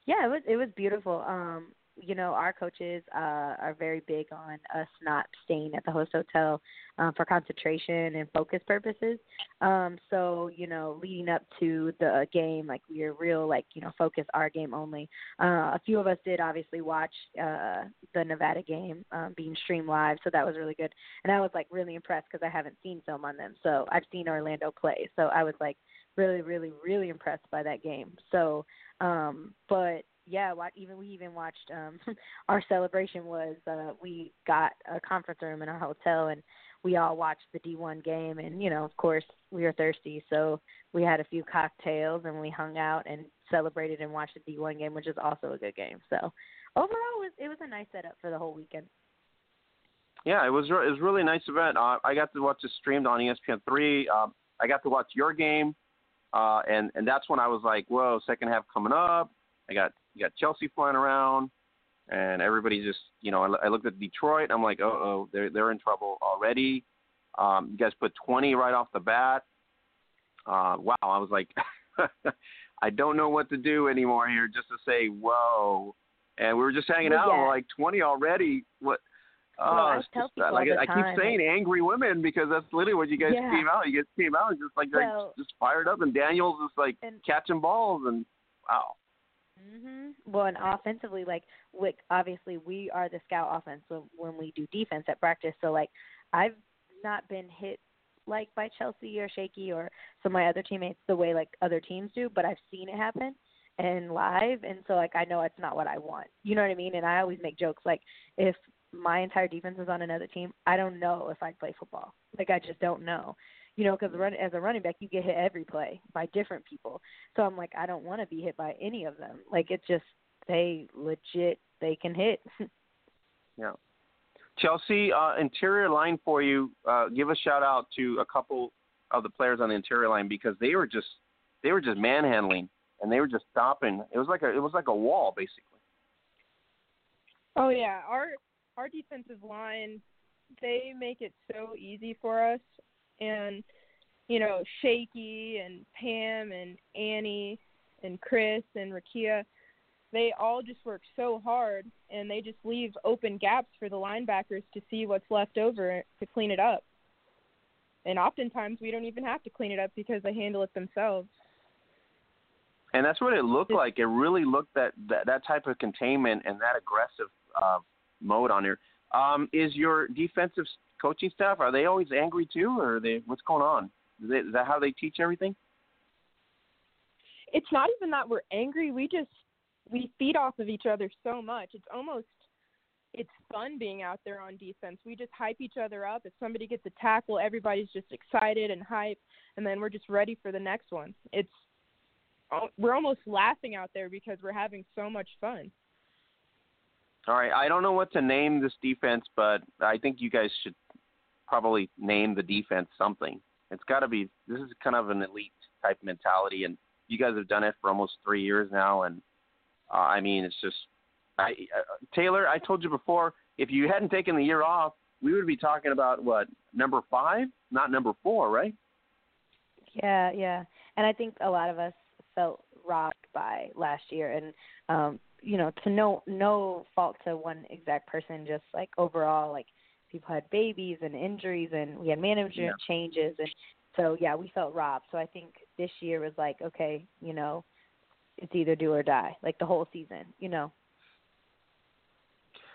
Yeah, it was it was beautiful. Um, you know, our coaches uh, are very big on us not staying at the host hotel uh, for concentration and focus purposes. Um, so, you know, leading up to the game, like we are real, like you know, focus our game only. Uh, a few of us did obviously watch uh, the Nevada game um, being streamed live, so that was really good. And I was like really impressed because I haven't seen film on them. So I've seen Orlando play, so I was like really, really, really impressed by that game. So, um, but yeah, even we even watched um our celebration was uh we got a conference room in our hotel and we all watched the D1 game and you know, of course, we were thirsty, so we had a few cocktails and we hung out and celebrated and watched the D1 game, which is also a good game. So, overall it was it was a nice setup for the whole weekend. Yeah, it was it was really nice event. Uh, I got to watch it streamed on ESPN3. Um, I got to watch your game, uh, and and that's when I was like, whoa, second half coming up. I got you got Chelsea flying around, and everybody just you know I, I looked at Detroit. I'm like, oh oh, they're they're in trouble already. Um, you guys put 20 right off the bat. Uh, wow, I was like, I don't know what to do anymore here, just to say whoa. And we were just hanging Well, out, yeah. we're like 20 already. What? Oh, Well, I tell just, like I keep saying, angry women because that's literally what you guys Yeah. came out. You guys came out and just like, like just fired up, and Danielle's just like And- catching balls, and wow. Mhm. Well, and offensively, like, like obviously we are the scout offense when when we do defense at practice. So like, I've not been hit like by Chelsea or Shaky or some of my other teammates the way like other teams do, but I've seen it happen and live, and so like I know it's not what I want. You know what I mean? And I always make jokes like if my entire defense is on another team, I don't know if I'd play football. Like I just don't know. You know, because run as a running back, you get hit every play by different people. So I'm like, I don't want to be hit by any of them. Like it's just they legit they can hit. Yeah. Chelsea, uh, interior line for you. Uh, give a shout out to a couple of the players on the interior line because they were just they were just manhandling and they were just stopping. It was like a it was like a wall basically. Oh yeah, our our defensive line, they make it so easy for us, and you know Shaky and Pam and Annie and Chris and Rakia, they all just work so hard and they just leave open gaps for the linebackers to see what's left over to clean it up. And oftentimes we don't even have to clean it up because they handle it themselves. And that's what it looked like. It really looked that that, that type of containment and that aggressive uh, mode on here. Um, is your defensive coaching staff are they always angry too, or are they what's going on? Is, it, is that how they teach everything? It's not even that we're angry. We just we feed off of each other so much. It's almost it's fun being out there on defense. We just hype each other up. If somebody gets a tackle, everybody's just excited and hype, and then we're just ready for the next one. It's we're almost laughing out there because we're having so much fun. All right, I don't know what to name this defense, but I think you guys should probably name the defense something. It's got to be this is kind of an elite type mentality, and you guys have done it for almost three years now, and uh, I mean it's just I, uh, Taylor. I told you before, if you hadn't taken the year off, we would be talking about what number five, not number four, right? Yeah, yeah, and I think a lot of us felt robbed by last year, and um, you know, to no no fault to one exact person, just like overall, like people had babies and injuries, and we had management yeah. changes, and so yeah, we felt robbed. So I think this year was like, okay, you know, it's either do or die, like the whole season, you know.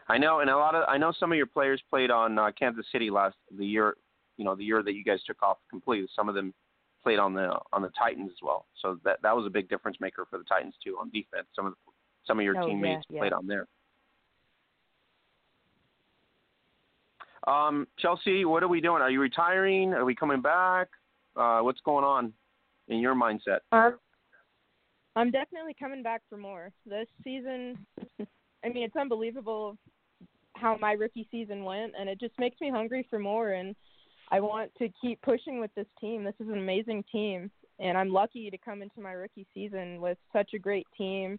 I know, and a lot of I know some of your players played on uh, Kansas City last the year, you know, the year that you guys took off completely. Some of them played on the on the Titans as well, so that that was a big difference maker for the Titans too on defense. Some of the, some of your oh, teammates yeah, yeah. played on there. Um, Chelsea, what are we doing? Are you retiring? Are we coming back? Uh, what's going on in your mindset? Um, I'm definitely coming back for more. This season, I mean, it's unbelievable how my rookie season went, and it just makes me hungry for more. And I want to keep pushing with this team. This is an amazing team, and I'm lucky to come into my rookie season with such a great team.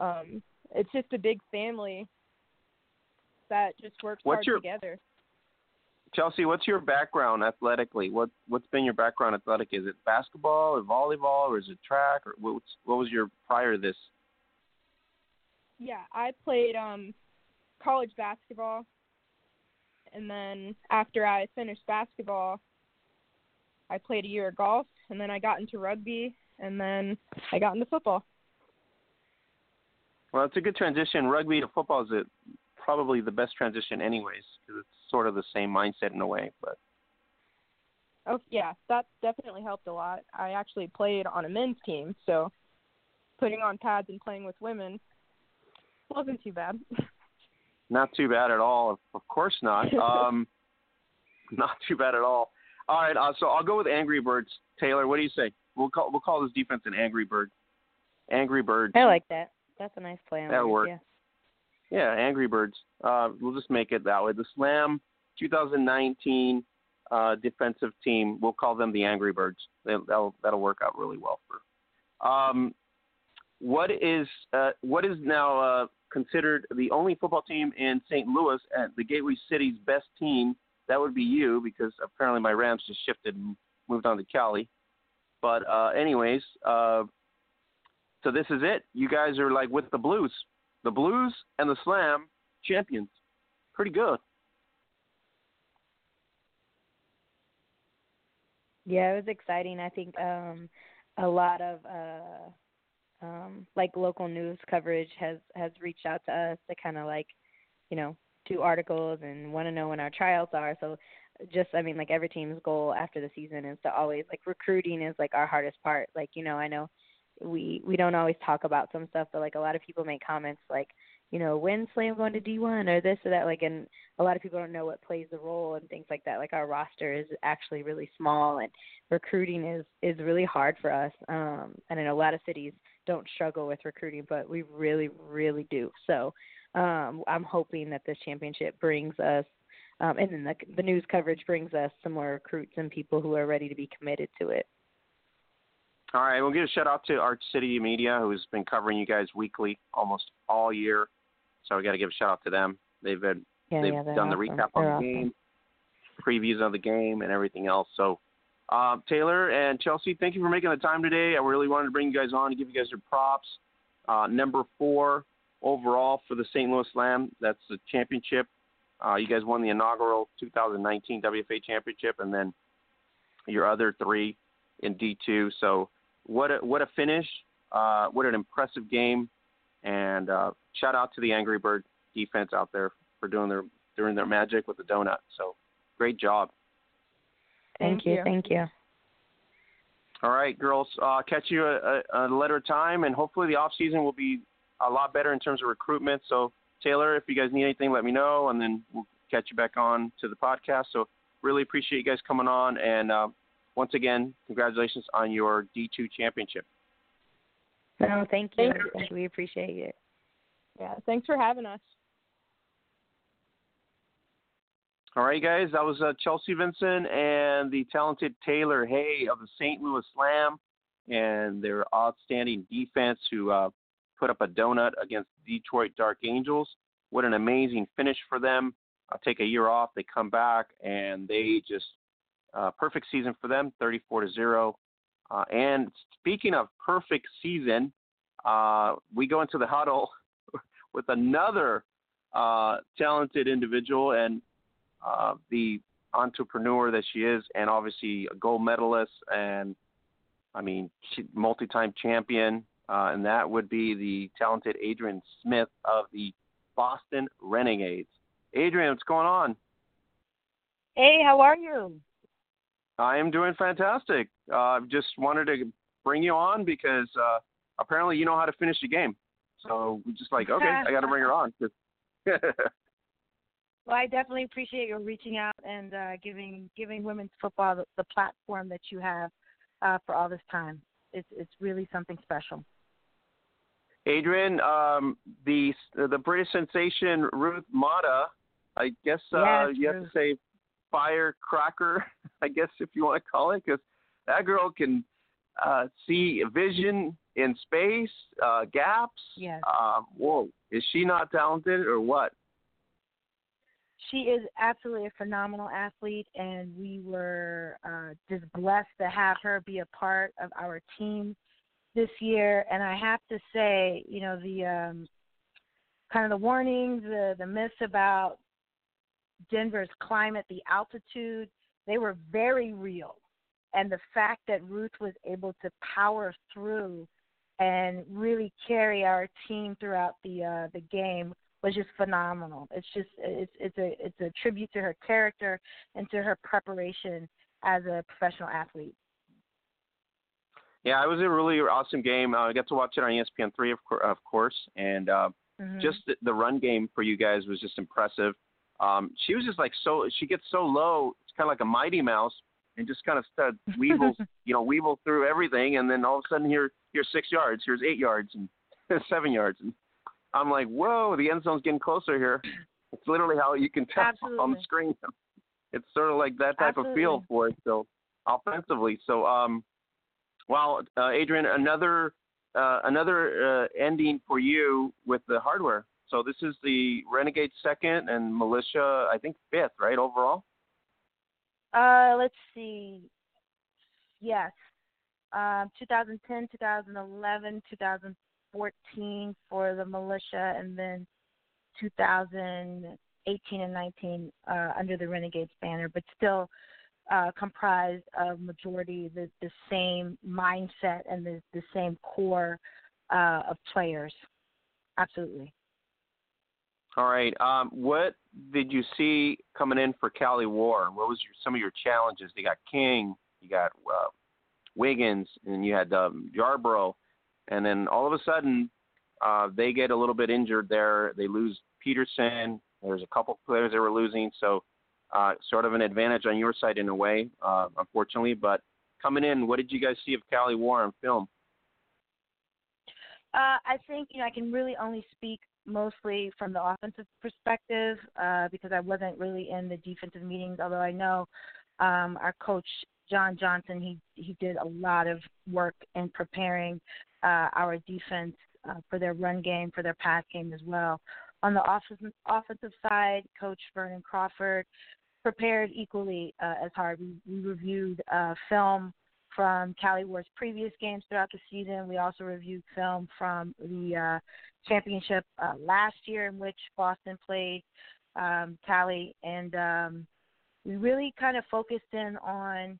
Um, it's just a big family that just works what's hard your, together. Chelsea, what's your background athletically? What what's been your background athletic? Is it basketball or volleyball or is it track or what's what was your prior to this? Yeah, I played um college basketball and then after I finished basketball I played a year of golf and then I got into rugby and then I got into football. Well, it's a good transition. Rugby to football is a, probably the best transition, anyways, because it's sort of the same mindset in a way. But oh yeah, that definitely helped a lot. I actually played on a men's team, so putting on pads and playing with women wasn't too bad. Not too bad at all. Of course not. Um, not too bad at all. All right, uh, so I'll go with Angry Birds. Taylor, what do you say? We'll call we'll call this defense an Angry Bird. Angry Birds. I like that. That's a nice play on That'll work. Yeah. Yeah, Angry Birds. Uh, we'll just make it that way. The Slam 2019 uh, defensive team. We'll call them the Angry Birds. That'll that'll work out really well for. Um, what is uh, what is now uh, considered the only football team in St. Louis and the Gateway City's best team? That would be you because apparently my Rams just shifted and moved on to Cali. But uh, anyways, uh, so this is it. You guys are like with the Blues the Blues and the Slam champions. Pretty good. Yeah, it was exciting. I think um a lot of uh um like local news coverage has has reached out to us to kind of like, you know, do articles and want to know when our tryouts are. So just I mean like every team's goal after the season is to always like recruiting is like our hardest part. Like, you know, I know we we don't always talk about some stuff, but like a lot of people make comments like, you know, when Slam going to D one or this or that, like, and a lot of people don't know what plays the role and things like that. Like our roster is actually really small, and recruiting is is really hard for us. Um, and I know a lot of cities don't struggle with recruiting, but we really really do. So um, I'm hoping that this championship brings us. Um, and then the, the news coverage brings us some more recruits and people who are ready to be committed to it. All right, we'll give a shout out to Arch City Media, who's been covering you guys weekly almost all year. So we got to give a shout out to them. They've been yeah, they've yeah, done awesome. the recap they're on the awesome. game, previews of the game, and everything else. So uh, Taylor and Chelsea, thank you for making the time today. I really wanted to bring you guys on to give you guys your props. uh, number four overall for the St. Louis Slam. That's the championship. Uh, you guys won the inaugural 2019 WFA championship, and then your other three in D2. So what a, what a finish! Uh, what an impressive game! And uh, shout out to the Angry Bird defense out there for doing their doing their magic with the donut. So great job. Thank, Thank you. you. Thank you. All right, girls. Uh, catch you a, a, a later time, and hopefully the off season will be a lot better in terms of recruitment. So Taylor, if you guys need anything, let me know, and then we'll catch you back on to the podcast. So really appreciate you guys coming on, and uh, once again, congratulations on your D2 championship. No, thank you. Thank you. Thank you. We appreciate it. Yeah, thanks for having us. All right, guys, that was uh, Chelsea Vinson and the talented Taylor Hay of the St. Louis Slam and their outstanding defense who uh, put up a donut against Detroit Dark Angels. What an amazing finish for them. I'll take a year off. They come back and they just uh, perfect season for them, 34 to zero. Uh, and speaking of perfect season, uh, we go into the huddle with another uh, talented individual and uh, the entrepreneur that she is, and obviously a gold medalist, and I mean, multi-time champion, and that would be the talented Adrienne Smith of the Boston Renegades. Adrienne, what's going on? Hey, how are you? I am doing fantastic. Uh, just wanted to bring you on because uh, apparently you know how to finish a game. So we're just like, okay, I got to bring her on. Well, I definitely appreciate your reaching out and uh, giving giving women's football the, the platform that you have uh, for all this time. It's it's really something special. Adrienne, um, the the British sensation Ruth Mata, I guess uh, Yes, you have to say firecracker, I guess if you want to call it, because that girl can uh, see vision in space, uh, gaps. Yes. Uh, whoa, is she not talented or what? She is absolutely a phenomenal athlete, and we were uh, just blessed to have her be a part of our team this year. And I have to say, you know, the um, kind of the warnings, the the myths about Denver's climate, the altitude, they were very real. And the fact that Ruth was able to power through and really carry our team throughout the uh, the game was just phenomenal. It's just it's it's a it's a tribute to her character and to her preparation as a professional athlete. Yeah, it was a really awesome game. Uh, I got to watch it on ESPN three, of, cour- of course, and uh, Mhm. just the, the run game for you guys was just impressive. Um, she was just like so. She gets so low. It's kind of like a mighty mouse, and just kind of started weevils, you know, weevil through everything, and then all of a sudden here, here's six yards, here's eight yards, and seven yards, and I'm like, whoa, the end zone's getting closer here. It's literally how you can tell on the screen. It's sort of like that type of feel for it. So offensively, so um, well, uh, Adrienne, another uh, another uh, ending for you with the hardware. So this is the Renegade second and Militia, I think fifth, right overall. Uh, let's see. Yes. Um, 2010, 2011, 2014 for the militia, and then 2018 and 19 uh, under the Renegades banner, but still uh, comprised of majority the, the same mindset and the, the same core uh, of players. Absolutely. All right. Um, what did you see coming in for Cali War? What was your, some of your challenges? You got King, you got uh, Wiggins, and you had um, and then all of a sudden uh, they get a little bit injured there. They lose Peterson. There's a couple players they were losing, so uh, sort of an advantage on your side in a way, uh, unfortunately. But coming in, what did you guys see of Cali War on film? Uh, I think you know I can really only speak mostly from the offensive perspective uh, because I wasn't really in the defensive meetings. Although I know um, our coach John Johnson, he he did a lot of work in preparing uh, our defense uh, for their run game, for their pass game as well. On the offensive offensive side, Coach Vernon Crawford prepared equally uh, as hard. We, we reviewed uh, film from Cali War's previous games throughout the season. We also reviewed film from the uh, championship uh, last year in which Boston played um, Cali, and um, we really kind of focused in on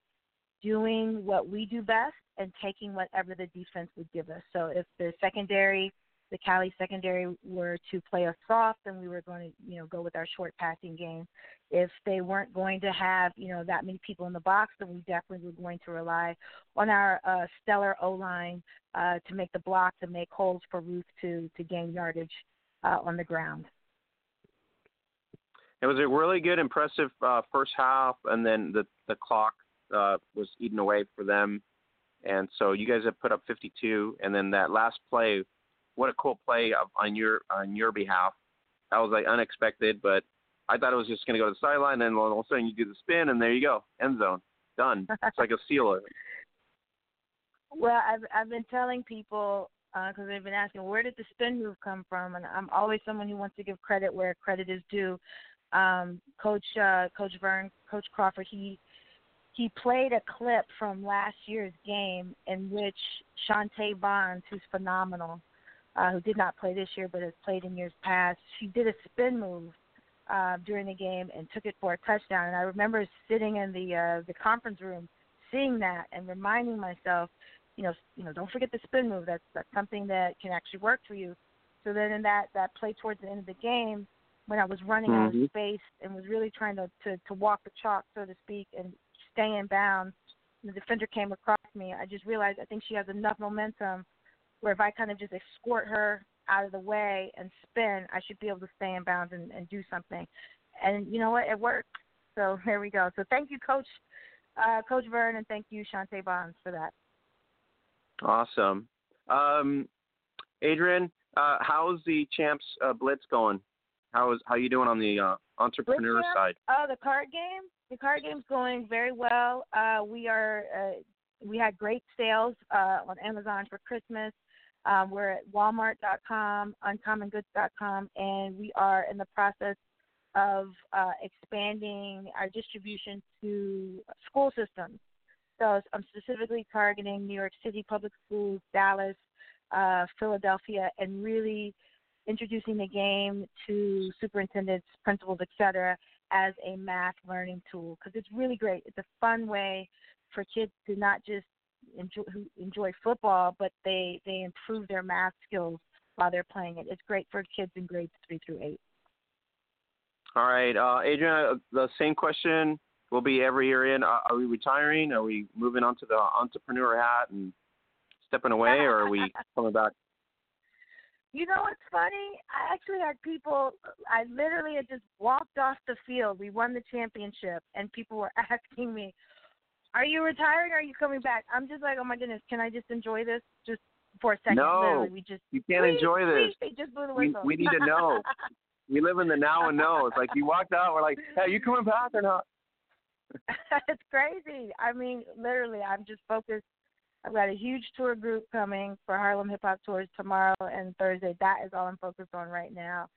doing what we do best and taking whatever the defense would give us. So if the secondary the Cali secondary were to play us soft, then we were going to, you know, go with our short passing game. If they weren't going to have, you know, that many people in the box, then we definitely were going to rely on our uh, stellar O line uh, to make the block, to make holes for Ruth to to gain yardage uh, on the ground. It was a really good, impressive uh, first half, and then the the clock uh, was eaten away for them, and so you guys have put up 52, and then that last play what a cool play on your on your behalf. That was like unexpected, but I thought it was just going to go to the sideline, and all of a sudden you do the spin, and there you go, end zone, done. It's like a sealer. Well, I've I've been telling people because uh, they've been asking where did the spin move come from, and I'm always someone who wants to give credit where credit is due. Um, Coach uh, Coach Vern, Coach Crawford, he he played a clip from last year's game in which Shantae Bonds, who's phenomenal, uh, who did not play this year but has played in years past. She did a spin move uh, during the game and took it for a touchdown. And I remember sitting in the uh, the conference room, seeing that and reminding myself, you know, you know, don't forget the spin move. That's that's something that can actually work for you. So then in that that play towards the end of the game, when I was running mm-hmm. out of space and was really trying to, to to walk the chalk, so to speak, and stay in bounds, the defender came across me. I just realized I think she has enough momentum where if I kind of just escort her out of the way and spin, I should be able to stay in bounds and, and do something. And you know what? It worked. So there we go. So thank you, Coach uh, Coach Vern, and thank you, Shantae Bonds, for that. Awesome. Um, Adrienne, uh, how's the Champs uh, Blitz going? How is how you doing on the uh, entrepreneur side? Oh, the card game. The card game's going very well. Uh, we are uh, we had great sales uh, on Amazon for Christmas. Um, we're at walmart.com, uncommongoods.com, and we are in the process of uh, expanding our distribution to school systems. So I'm specifically targeting New York City public schools, Dallas, uh, Philadelphia, and really introducing the game to superintendents, principals, etc., as a math learning tool because it's really great. It's a fun way for kids to not just enjoy who enjoy football, but they they improve their math skills while they're playing it. It's great for kids in grades three through eight. All right, uh, Adrienne. Uh, the same question will be every year in. Uh, are we retiring? Are we moving on to the entrepreneur hat and stepping away, or are we coming back? You know what's funny? I actually had people. I literally had just walked off the field. We won the championship, and people were asking me, are you retiring or are you coming back? I'm just like, oh my goodness, can I just enjoy this just for a second? No, Literally, we just you can't enjoy this. They just blew the whistle. We, we need to know. we live in the now and know. It's like you walked out, we're like, hey, you coming back or not? it's crazy. I mean, literally, I'm just focused. I've got a huge tour group coming for Harlem Hip Hop Tours tomorrow and Thursday. That is all I'm focused on right now.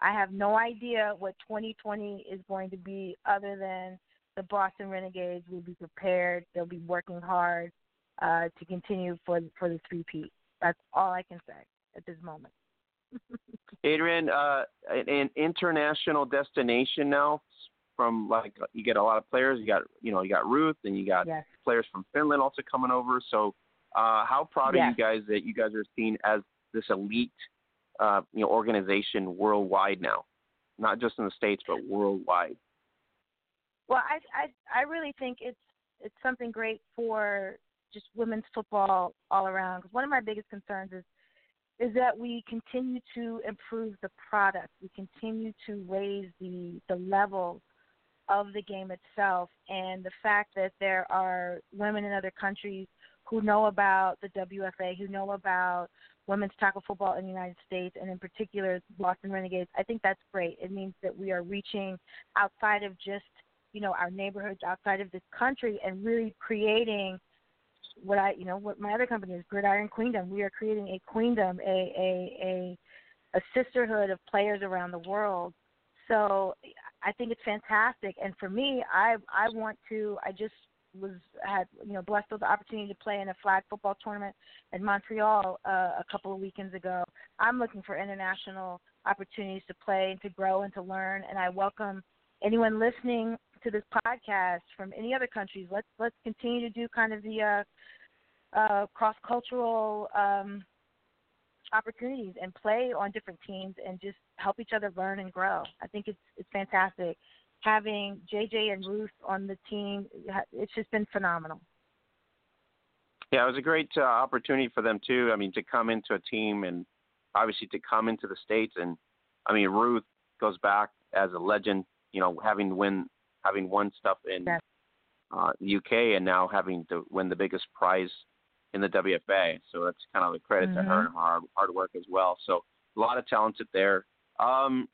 I have no idea what 2020 is going to be other than the Boston Renegades will be prepared. They'll be working hard uh, to continue for for the three P. That's all I can say at this moment. Adrienne, uh, an international destination now. From like you get a lot of players. You got you know you got Ruth and you got yes. players from Finland also coming over. So uh, how proud yes. are you guys that you guys are seen as this elite uh, you know organization worldwide now, not just in the states but worldwide. Well, I I I really think it's it's something great for just women's football all around. Because one of my biggest concerns is is that we continue to improve the product. We continue to raise the the level of the game itself, and the fact that there are women in other countries who know about the WFA, who know about women's tackle football in the United States, and in particular Boston Renegades. I think that's great. It means that we are reaching outside of just you know our neighborhoods outside of this country and really creating what I you know what my other company is Gridiron Queendom. We are creating a queendom, a a a a sisterhood of players around the world. So I think it's fantastic. And for me, I I want to I just was had you know blessed with the opportunity to play in a flag football tournament in Montreal uh, a couple of weekends ago. I'm looking for international opportunities to play and to grow and to learn, and I welcome anyone listening to this podcast from any other countries. Let's let's continue to do kind of the uh, uh, cross cultural um, opportunities and play on different teams and just help each other learn and grow. I think it's it's fantastic having JJ and Ruth on the team. It's just been phenomenal. Yeah, it was a great uh, opportunity for them too. I mean, to come into a team and obviously to come into the states and I mean Ruth goes back as a legend. You know, having win having won stuff in yes. uh, UK and now having to win the biggest prize in the WFA. So that's kind of the credit mm-hmm. to her and hard hard work as well. So a lot of talented there. Um,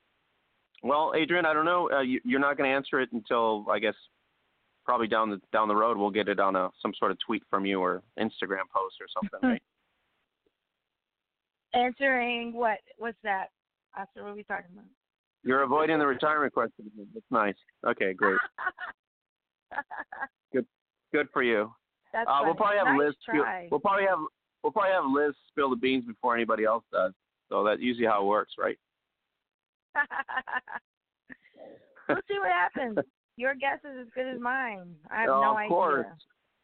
well, Adrienne, I don't know. Uh, you, you're not going to answer it until I guess probably down the down the road. We'll get it on a some sort of tweet from you or Instagram post or something, right? Answering what? What's that? After what are we talking about? You're avoiding the retirement question. That's nice. Okay, great. good, good for you. That's uh, we'll probably have nice Liz. Try. We'll probably have we'll probably have Liz spill the beans before anybody else does. So that's usually how it works, right? we'll see what happens. Your guess is as good as mine. I have no idea. oh, no of idea. course.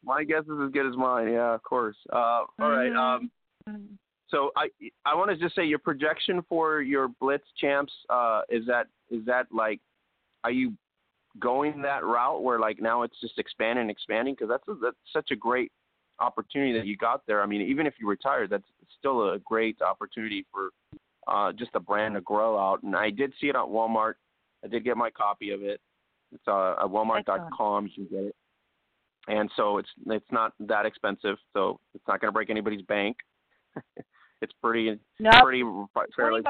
My guess is as good as mine. Yeah, of course. Uh, all right. Mhm. Um, Mhm. So I I want to just say your projection for your Blitz Champz uh, is that is that like are you going that route where like now it's just expanding and expanding because that's a, that's such a great opportunity that you got there. I mean, even if you retired, that's still a great opportunity for uh, just a brand to grow out. And I did see it on Walmart. I did get my copy of it. It's uh, at Walmart.com. You can get it. And so it's it's not that expensive, so it's not going to break anybody's bank. it's pretty Nope. pretty fairly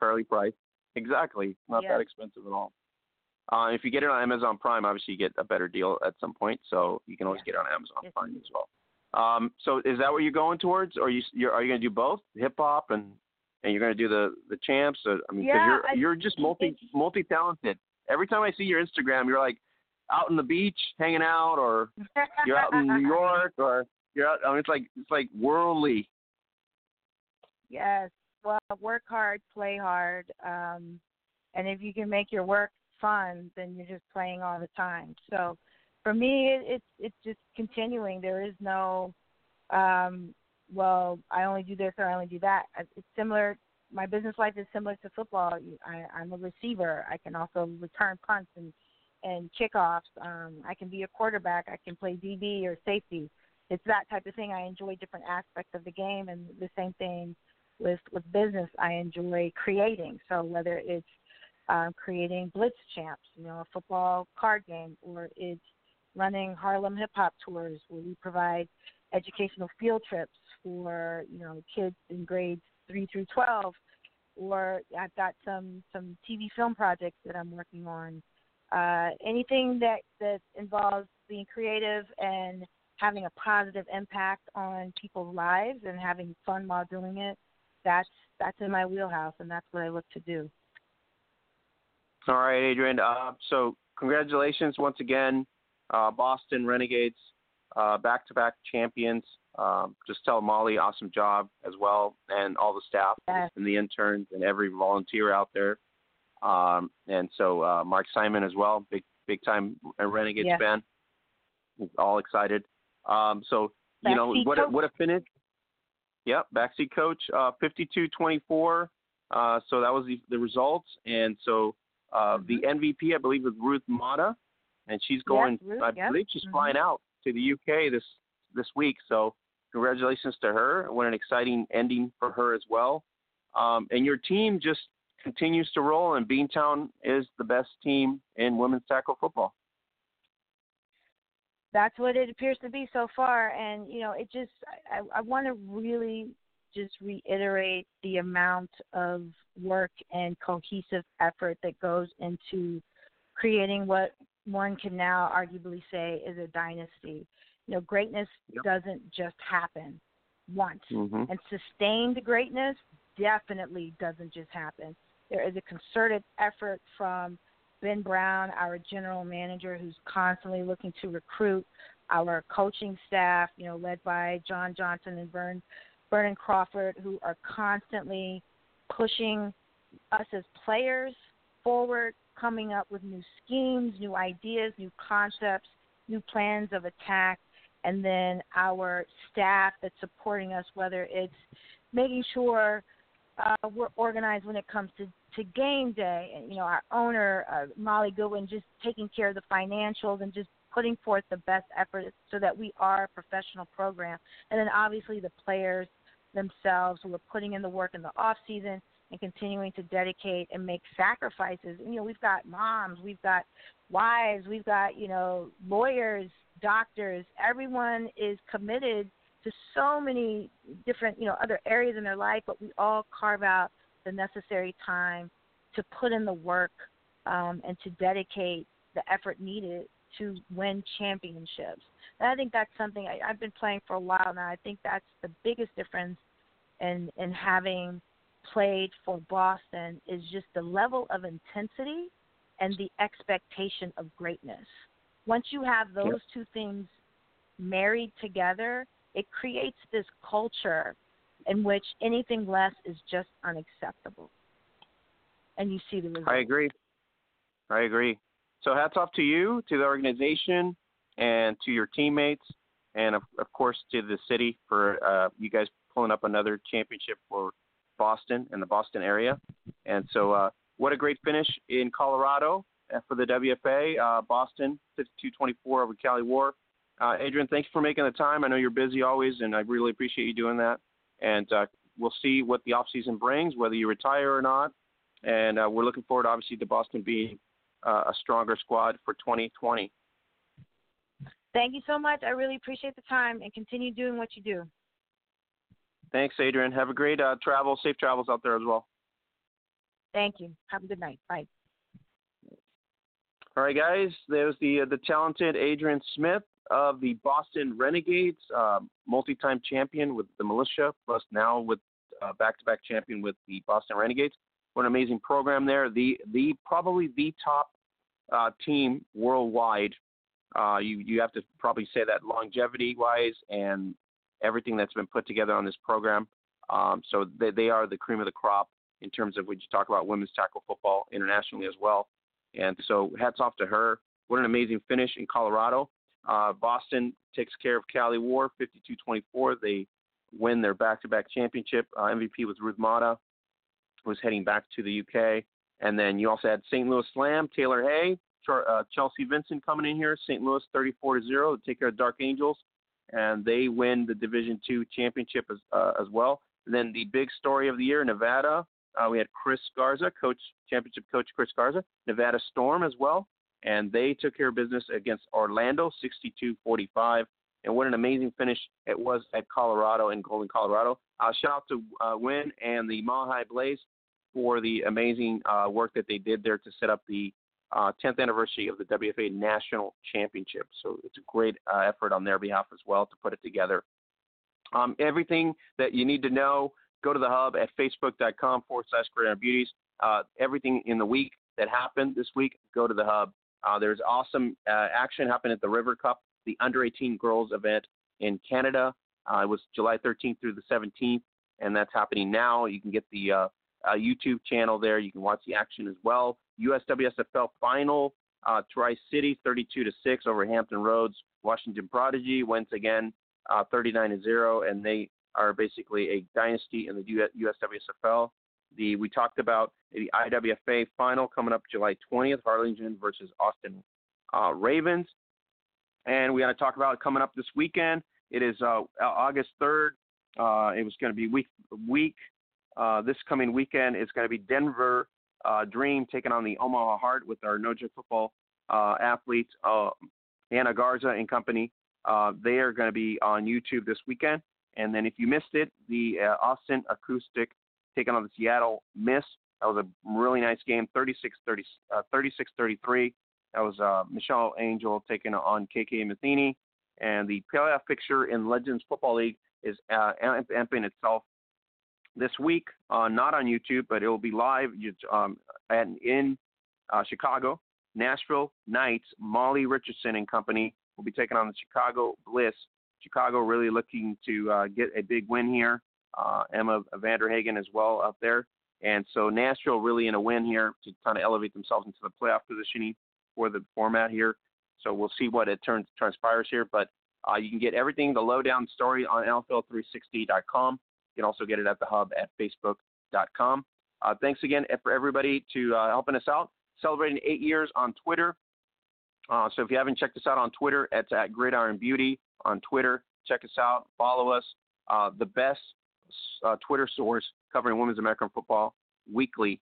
fairly priced. Exactly, not Yeah. that expensive at all. Uh, if you get it on Amazon Prime, obviously you get a better deal at some point, so you can always Yeah. get it on Amazon Yes, Prime as well. Um, so is that what you're going towards, or you you're, are you going to do both hip hop and and you're going to do the the champs? Or, I mean, 'cause Yeah, you're I- you're just multi multi talented. Every time I see your Instagram, you're like out on the beach hanging out, or you're out in New York, or you're out. I mean, it's like it's like worldly. Yes. Well, work hard, play hard, um, and if you can make your work fun, then you're just playing all the time. So, for me, it, it's it's just continuing. There is no, um, well, I only do this or I only do that. It's similar. My business life is similar to football. I, I'm a receiver. I can also return punts and and kickoffs. Um, I can be a quarterback. I can play DB or safety. It's that type of thing. I enjoy different aspects of the game, and the same thing with with business. I enjoy creating. So whether it's um, creating Blitz Champz, you know, a football card game, or it's running Harlem hip hop tours where we provide educational field trips for you know kids in grades three through twelve, or I've got some some TV film projects that I'm working on. Uh, anything that that involves being creative and having a positive impact on people's lives and having fun while doing it, that's that's in my wheelhouse, and that's what I look to do. All right, Adrienne. Uh, so congratulations once again, uh, Boston Renegades, uh, back-to-back champions. Um, just tell Molly, awesome job as well, and all the staff Yes. and the interns and every volunteer out there. Um, and so uh, Mark Simon as well, big big time Renegades Yes. fan. All excited. Um, so you know what a, what a finish. Yep, backseat coach, uh, 52-24. Uh, so that was the, the results, and so uh, the MVP I believe was Ruth Mata, and she's going. Ruth, I believe she's Mhm. flying out to the UK this this week. So congratulations to her. What an exciting ending for her as well. Um, and your team just continues to roll, and Beantown is the best team in women's tackle football. That's what it appears to be so far and you know it just i i want to really just reiterate the amount of work and cohesive effort that goes into creating what one can now arguably say is a dynasty you know greatness Yep. doesn't just happen once Mm-hmm. and sustained greatness definitely doesn't just happen. There is a concerted effort from Ben Brown, our general manager, who's constantly looking to recruit our coaching staff, you know, led by John Johnson and Vern, Vernon Crawford, who are constantly pushing us as players forward, coming up with new schemes, new ideas, new concepts, new plans of attack, and then our staff that's supporting us, whether it's making sure uh, we're organized when it comes to, to game day, and you know our owner uh, Molly Goodwin just taking care of the financials and just putting forth the best effort so that we are a professional program, and then obviously the players themselves who are putting in the work in the off season and continuing to dedicate and make sacrifices. You know, we've got moms, we've got wives, we've got, you know, lawyers, doctors. Everyone is committed to so many different, you know, other areas in their life, but we all carve out the necessary time to put in the work um, and to dedicate the effort needed to win championships. And I think that's something I, I've been playing for a while now. I think that's the biggest difference in in having played for Boston is just the level of intensity and the expectation of greatness. Once you have those yep. two things married together, it creates this culture in which anything less is just unacceptable. And you see the result. I agree. I agree. So hats off to you, to the organization, and to your teammates, and of, of course to the city for uh, you guys pulling up another championship for Boston and the Boston area. And so, uh, what a great finish in Colorado uh, for the WFA. Uh, Boston 52-24 over Cali War. Uh, Adrienne, thanks for making the time. I know you're busy always, and I really appreciate you doing that. And uh, we'll see what the off season brings, whether you retire or not. And uh, we're looking forward, obviously, to Boston being uh, a stronger squad for 2020. Thank you so much. I really appreciate the time and continue doing what you do. Thanks, Adrienne. Have a great uh, travel, safe travels out there as well. Thank you. Have a good night. Bye. All right, guys. There's the uh, the talented Adrienne Smith of the Boston Renegades, uh, multi-time champion with the Militia, plus now with uh, back-to-back champion with the Boston Renegades. What an amazing program there. The the probably the top uh, team worldwide. Uh, you you have to probably say that longevity wise and everything that's been put together on this program. Um, so they, they are the cream of the crop in terms of when you talk about women's tackle football internationally as well. And so hats off to her. What an amazing finish in Colorado. Uh, Boston takes care of Cali War 52-24. They win their back-to-back championship. Uh, MVP was Ruth Mata, was heading back to the UK. And then you also had St. Louis Slam, Taylor Hay, uh, Chelsea Vinson coming in here, St. Louis 34 0 to take care of Dark Angels and they win the Division Two championship as uh, as well. And then the big story of the year, Nevada. Uh, we had Chris Garza, coach championship coach Chris Garza, Nevada Storm as well, and they took care of business against Orlando, 62-45. And what an amazing finish it was at Colorado in Golden, Colorado. Uh, shout out to uh, Win and the High Blaze for the amazing uh, work that they did there to set up the uh, 10th anniversary of the WFA National Championship. So it's a great uh, effort on their behalf as well to put it together. Um, everything that you need to know, go to the hub at facebook.com forward slash Gridiron Beauties. Uh, everything in the week that happened this week, go to the hub. Uh, there's awesome uh, action happening at the River Cup, the under 18 girls event in Canada. Uh, it was July 13th through the 17th, and that's happening now. You can get the YouTube channel there. You can watch the action as well. USWSFL final, uh, Tri City 32 to 6 over Hampton Roads. Washington Prodigy once again uh, 39 to 0, and they are basically a dynasty in the USWSFL. The we talked about the IWFA final coming up July 20th, Harlingen versus Austin uh, Ravens, and we got to talk about it coming up this weekend. It is uh, August 3rd. Uh, it was going to be week week. Uh, this coming weekend is going to be Denver uh, Dream taking on the Omaha Heart with our No Joke Football uh, athletes, Anna Garza and company. They are going to be on YouTube this weekend. And then if you missed it, the Austin Acoustic taking on the Seattle Miss. That was a really nice game, 36 30, uh, 36 33. That was uh, Michelle Angel taking on KK Matheny. And the playoff picture in Legends Football League is uh, amping itself this week, uh, not on YouTube, but it will be live um, at, in uh, Chicago. Nashville Knights, Molly Richardson and company will be taking on the Chicago Bliss. Chicago really looking to uh, get a big win here. Uh, Emma Vanderhagen as well up there. And so Nashville really in a win here to kind of elevate themselves into the playoff positioning for the format here. So we'll see what it turns transpires here. But uh, you can get everything, the lowdown story on LFL360.com. You can also get it at the hub at facebook.com. Uh, thanks again for everybody to uh, helping us out. Celebrating eight years on Twitter. Uh, so if you haven't checked us out on Twitter, it's at Gridiron Beauty on Twitter. Check us out. Follow us. Uh, the best uh, Twitter source covering women's American football weekly.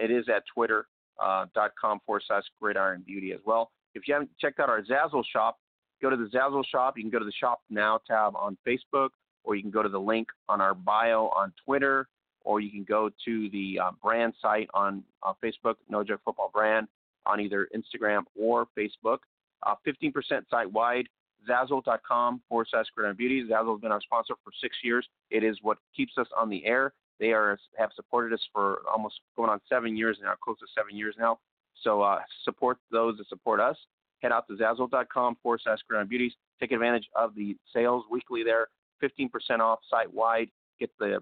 it is at twitter.com forward slash Gridiron Beauty as well. If you haven't checked out our Zazzle shop, go to the Zazzle shop. You can go to the Shop Now tab on Facebook, or you can go to the link on our bio on Twitter, or you can go to the uh, brand site on uh, Facebook, No Joke Football Brand, on either Instagram or Facebook. Uh, 15% site wide. Zazzle.com forward slash Gridiron Beauty. Zazzle has been our sponsor for six years. It is what keeps us on the air. They are have supported us for almost going on seven years now, close to seven years now. So uh, support those that support us. Head out to Zazzle.com forward slash Gridiron Beauties. Take advantage of the sales weekly there. 15% off site wide. Get the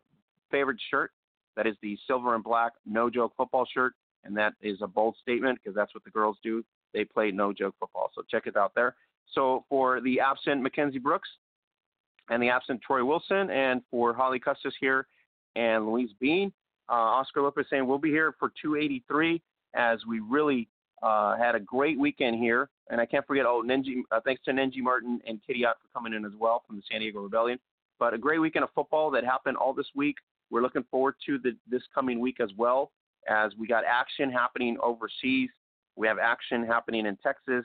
favorite shirt. That is the silver and black no joke football shirt. And that is a bold statement because that's what the girls do. They play no joke football. So check it out there. So for the absent Mackenzzie Brooks and the absent Troy Wilson, and for Holly Custis here and Louise Bean, uh, Oscar Lopez saying we'll be here for 283 as we really uh, had a great weekend here. And I can't forget, oh, uh, thanks to Knengi Martin and Katie Ott for coming in as well from the San Diego Rebellion. But a great weekend of football that happened all this week. We're looking forward to the, this coming week as well, as we got action happening overseas. We have action happening in Texas.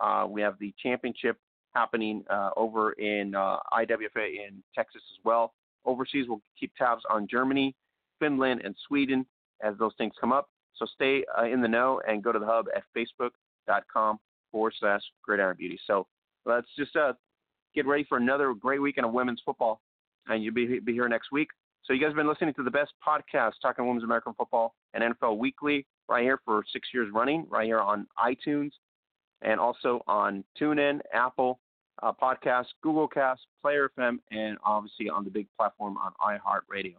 Uh, we have the championship happening uh, over in uh, IWFA in Texas as well. Overseas, we'll keep tabs on Germany, Finland, and Sweden as those things come up. So stay uh, in the know and go to the hub at facebook.com forward slash gridiron beauty. So let's just uh, get ready for another great weekend of women's football. And you'll be, be here next week. So you guys have been listening to the best podcast talking women's American football and NFL weekly right here for six years running, right here on iTunes and also on TuneIn, Apple uh, Podcast, Google Cast, Player FM, and obviously on the big platform on iHeartRadio.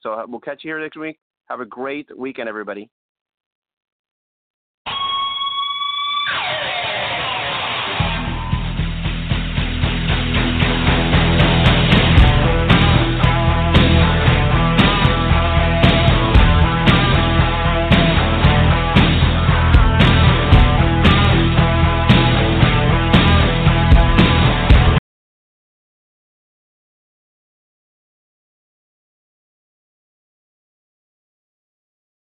So uh, we'll catch you here next week. Have a great weekend, everybody.